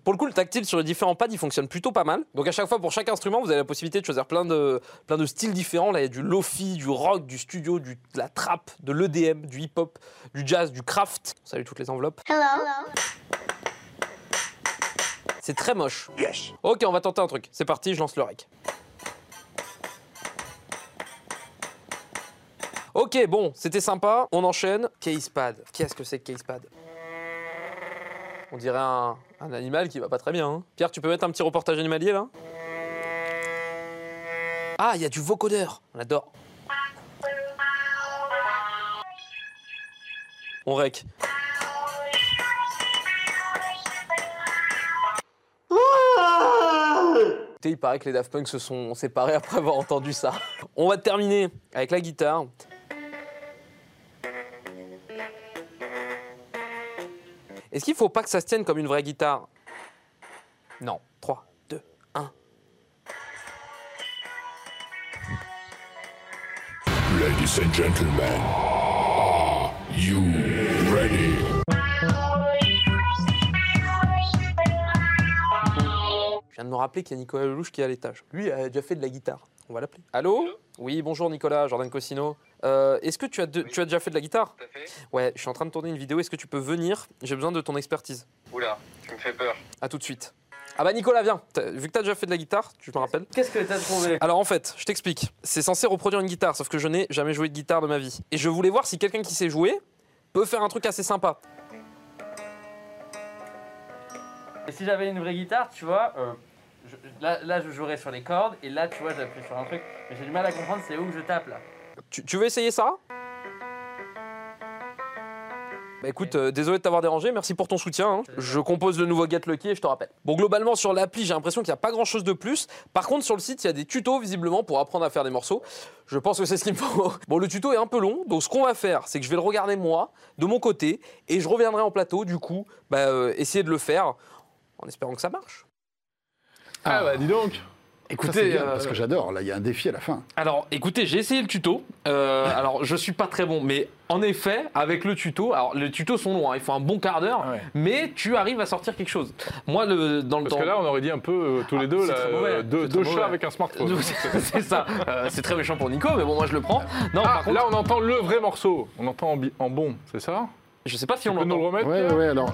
S6: Pour le coup, le tactile sur les différents pads, il fonctionne plutôt pas mal. Donc à chaque fois, pour chaque instrument, vous avez la possibilité de choisir plein de, plein de styles différents. Là, il y a du lofi, du rock, du studio, du, de la trap, de l'EDM, du hip-hop, du jazz, du craft. Salut toutes les enveloppes. Hello. C'est très moche. Yes. Ok, on va tenter un truc. C'est parti, je lance le rec. Ok, bon, c'était sympa. On enchaîne. Casepad. Qu'est-ce que c'est que Casepad On dirait un, animal qui va pas très bien. Hein. Pierre, tu peux mettre un petit reportage animalier là? Ah, il y a du vocodeur. On adore. On rec. il paraît que les Daft Punk se sont séparés après avoir entendu ça. On va terminer avec la guitare. Est-ce qu'il ne faut pas que ça se tienne comme une vraie guitare? Non. 3, 2, 1. Ladies and gentlemen, are you Je viens de me rappeler qu'il y a Nicolas Lelouch qui est à l'étage. Lui a déjà fait de la guitare. On va l'appeler. Allô Oui, bonjour Nicolas, Jordan Cosino. Euh, est-ce que tu as, tu as déjà fait de la guitare
S8: Tout à fait.
S6: Ouais, je suis en train de tourner une vidéo. Est-ce que tu peux venir? J'ai besoin de ton expertise.
S8: Oula, tu me fais peur.
S6: À tout de suite. Ah bah Nicolas, viens. Vu que t'as déjà fait de la guitare, tu me rappelles?
S8: Qu'est-ce que t'as trouvé?
S6: Alors en fait, je t'explique. C'est censé reproduire une guitare, sauf que je n'ai jamais joué de guitare de ma vie. Et je voulais voir si quelqu'un qui sait jouer peut faire un truc assez sympa.
S8: Et si j'avais une vraie guitare, tu vois, euh, là, je jouerais sur les cordes, et là, tu vois, j'appuie sur un truc. Mais j'ai du mal à comprendre c'est où que je tape là.
S6: Tu, veux essayer ça? Bah écoute, euh, désolé de t'avoir dérangé, merci pour ton soutien. hein. Je compose le nouveau Get Lucky et je te rappelle. Bon, globalement, sur l'appli, j'ai l'impression qu'il n'y a pas grand chose de plus. Par contre, sur le site, il y a des tutos visiblement pour apprendre à faire des morceaux. Je pense que c'est ce qu'il me faut. <laughs> Bon, le tuto est un peu long, donc ce qu'on va faire, c'est que je vais le regarder moi, de mon côté, et je reviendrai en plateau, du coup, bah, euh, essayer de le faire en espérant que ça marche.
S2: Ah, bah dis donc.
S1: Écoutez, ça, bien,
S6: euh,
S1: parce que j'adore. Là, il y a un défi à la fin.
S6: Alors, écoutez, j'ai essayé le tuto. Euh, alors, je suis pas très bon, mais en effet, avec le tuto, alors les tutos sont longs, hein, il faut un bon quart d'heure,
S2: Ouais.
S6: mais tu arrives à sortir quelque chose. Moi, le, dans le
S2: Parce
S6: temps.
S2: que là, on aurait dit un peu euh, tous les deux, là, euh, deux, deux
S6: très
S2: chats avec un smartphone. <laughs>
S6: C'est ça. Euh, c'est très méchant pour Nico, mais bon, moi je le prends. Non,
S2: Ah,
S6: par contre,
S2: là, on entend le vrai morceau. On entend en, en bon, c'est ça?
S6: Je sais pas si
S2: Tu
S6: on
S2: peux nous le
S6: l'entend.
S2: remettre
S1: Ouais, ouais, alors.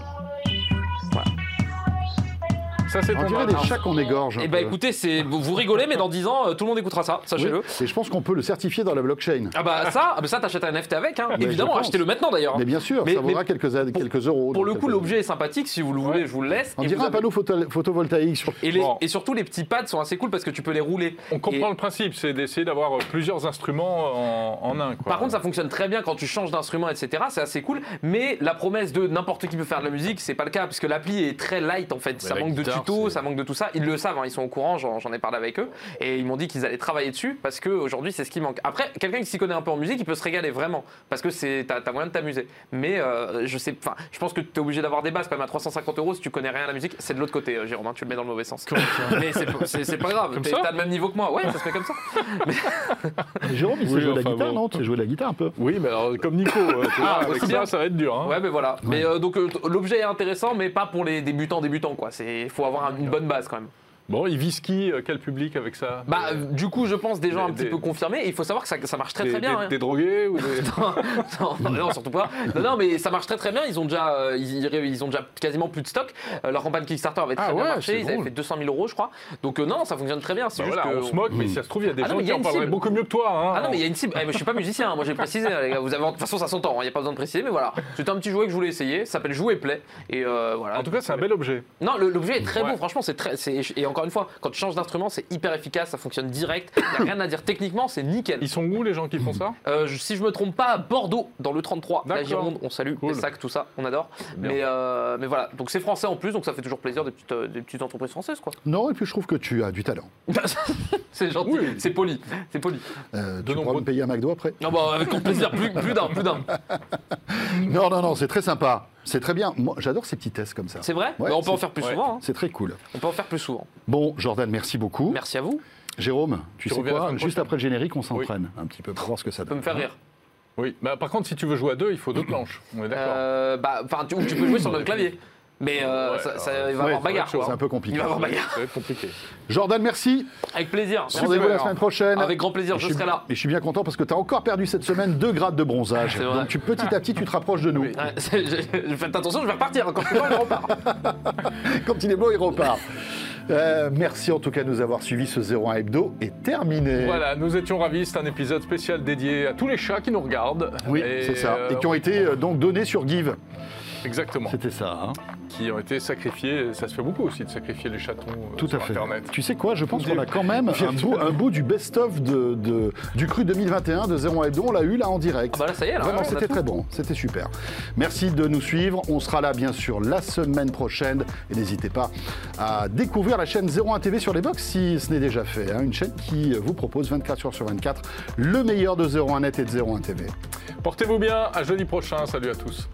S2: Ça, c'est
S1: On dirait des chats qu'on égorge.
S6: Eh ben
S1: peu.
S6: écoutez, c'est vous vous rigolez, mais dans 10 ans, euh, tout le monde écoutera ça,
S1: Oui,
S6: sachez-le.
S1: Et je pense qu'on peut le certifier dans la blockchain.
S6: Ah bah ça, ah bah ça t'achètes un NFT avec, hein. évidemment, achetez-le maintenant d'ailleurs.
S1: Mais bien sûr,
S6: Mais-
S1: ça vaudra
S6: mais
S1: quelques, a- quelques euros.
S6: Pour le coup, l'objet est sympathique, si vous le voulez, je vous le laisse.
S1: On dirait un panneau photo- photovoltaïque sur.
S6: Et, les- et surtout, les petits pads sont assez cool parce que tu peux les rouler.
S2: On comprend le principe, c'est d'essayer d'avoir euh, plusieurs instruments en, un.
S6: Par contre, ça fonctionne très bien quand tu changes d'instrument, etc. C'est assez cool. Mais la promesse de n'importe qui peut faire de la musique, c'est pas le cas, puisque l'appli est très light en fait. ça manque de
S2: c'est-
S6: ça manque de tout ça. Ils le savent, hein, ils sont au courant, j'en ai parlé avec eux. Et ils m'ont dit qu'ils allaient travailler dessus parce qu'aujourd'hui, c'est ce qui manque. Après, quelqu'un qui s'y connaît un peu en musique, il peut se régaler vraiment. Parce que t'as as moyen de t'amuser. Mais euh, je sais, enfin, je pense que tu es obligé d'avoir des bases quand même à 350 euros si tu connais rien à la musique. C'est de l'autre côté, euh, Jérôme, hein, tu le mets dans le mauvais sens. <laughs> Mais c'est pas- grave, t'as le même niveau que moi. Ouais, ça se fait comme ça. <laughs>
S1: Jérôme, il sait jouer de la
S2: enfin,
S1: guitare,
S2: bon.
S1: non? Tu sais jouer de la guitare un peu?
S2: Oui, mais alors, comme Nico, euh,
S6: Ah,
S2: avec ça, ça va être dur. Hein.
S6: Ouais, mais voilà. Mais euh, donc euh, l'objet est intéressant, mais pas pour les débutants débutants quoi. C'est faut avoir un- une bonne base quand même.
S2: Bon, il vise qui euh, Quel public avec ça?
S6: Bah euh, du coup je pense des gens
S2: Des-
S6: un petit
S2: des-
S6: peu confirmés. Il faut savoir que ça, ça marche très
S2: des,
S6: très bien.
S2: des-
S6: hein.
S2: des drogués ou des... <laughs>
S6: non, non, non, surtout pas. Non, non, mais ça marche très très bien. Ils ont déjà, euh, ils, ils ont déjà quasiment plus de stock. Euh, leur campagne Kickstarter avait très
S2: Ah
S6: bien
S2: ouais,
S6: marché. Ils avaient fait 200 000 euros, je crois. Donc euh, non, ça fonctionne très bien. C'est
S2: Bah voilà,
S6: que
S2: on se moque, mais si ça se trouve, il y a des
S6: Ah
S2: gens qui en parleraient beaucoup mieux que toi. Hein.
S6: Ah non mais il y a une cible. Eh, mais je suis pas musicien, hein. moi j'ai précisé les gars. Vous avez de toute façon ça s'entend. Il n'y a pas besoin de préciser, mais voilà. C'était un petit jouet que je voulais essayer. Ça s'appelle Jouer Play et voilà.
S2: En tout cas, c'est un bel objet.
S6: Non, l'objet est très beau, franchement, c'est très. Encore une fois, quand tu changes d'instrument, c'est hyper efficace, ça fonctionne direct, il n'y a rien à dire. Techniquement, c'est nickel.
S2: Ils sont où les gens qui font ça
S6: Euh, je- si je me trompe pas, à Bordeaux, dans le 33, la. Gironde, on salue,
S2: Cool.
S6: les sacs, tout ça, on adore. Mais, euh, mais voilà, donc c'est français en plus, donc ça fait toujours plaisir des petites, euh, des petites entreprises françaises, quoi.
S1: Non, et puis je trouve que tu as du talent. <laughs>
S6: c'est gentil,
S2: Oui.
S6: c'est poli, c'est poli.
S1: Euh, tu
S2: De
S1: pourras
S2: nombreux-
S1: me payer un McDo après
S6: Non, bah, avec grand plaisir, plus, plus d'un, plus d'un. <laughs>
S1: Non, non, non, c'est très sympa. C'est très bien. Moi, j'adore ces petits tests comme ça.
S6: C'est vrai
S1: Ouais,
S6: Bah, On peut en faire plus
S2: ouais.
S6: souvent. hein.
S1: C'est très cool.
S6: On peut en faire plus souvent.
S1: Bon, Jordan, merci beaucoup.
S6: Merci à vous.
S1: Jérôme, tu,
S2: Tu
S1: sais quoi Juste
S2: prochaine.
S1: après le générique, on s'entraîne un petit peu pour voir ce que ça
S6: Ça peut
S1: donne.
S6: me faire rire.
S2: Oui. Bah, par contre, si tu veux jouer à deux, il faut deux planches. On est d'accord.
S6: Euh, bah, enfin, tu, tu peux jouer sur même clavier. Mais euh,
S2: Ouais,
S6: ça, il va y
S1: ouais,
S6: avoir bagarre.
S1: c'est un peu compliqué.
S6: Il va y avoir bagarre.
S2: Ça va être compliqué.
S1: Jordan, merci.
S6: Avec plaisir.
S1: Rendez-vous la semaine prochaine.
S6: Avec grand plaisir, je serai là.
S1: Et je suis bien content parce que tu as encore perdu cette semaine 2 grades de bronzage. Donc tu, petit à petit, tu te rapproches de nous.
S6: Je- je- Faites attention, je vais repartir. Quand je suis loin, je repars. <laughs>
S1: Quand il est beau, il repart. Euh, merci en tout cas de nous avoir suivis. Ce 01 Hebdo est terminé.
S2: Voilà, nous étions ravis. C'est un épisode spécial dédié à tous les chats qui nous regardent.
S1: Oui,
S2: Et,
S1: c'est ça.
S2: euh,
S1: Et qui ont été euh, donc donnés sur Give.
S2: Exactement.
S1: C'était ça. hein.
S2: Qui ont été sacrifiés. Ça se fait beaucoup aussi de sacrifier les chatons euh,
S1: Tout
S2: sur
S1: à fait.
S2: Internet.
S1: Tu sais quoi Je pense qu'on a quand même un bout, un bout du best-of de, de- du cru 2021 de 01 Hebdo. On l'a eu là en direct.
S6: Ah bah là, ça y est, là,
S1: Vraiment, c'était très bon. C'était super. Merci de nous suivre. On sera là, bien sûr, la semaine prochaine. Et n'hésitez pas à découvrir la chaîne 01 TV sur les box si ce n'est déjà fait. hein. Une chaîne qui vous propose 24 heures sur 24 le meilleur de 01 Net et de 01 TV.
S2: Portez-vous bien. À jeudi prochain. Salut à tous.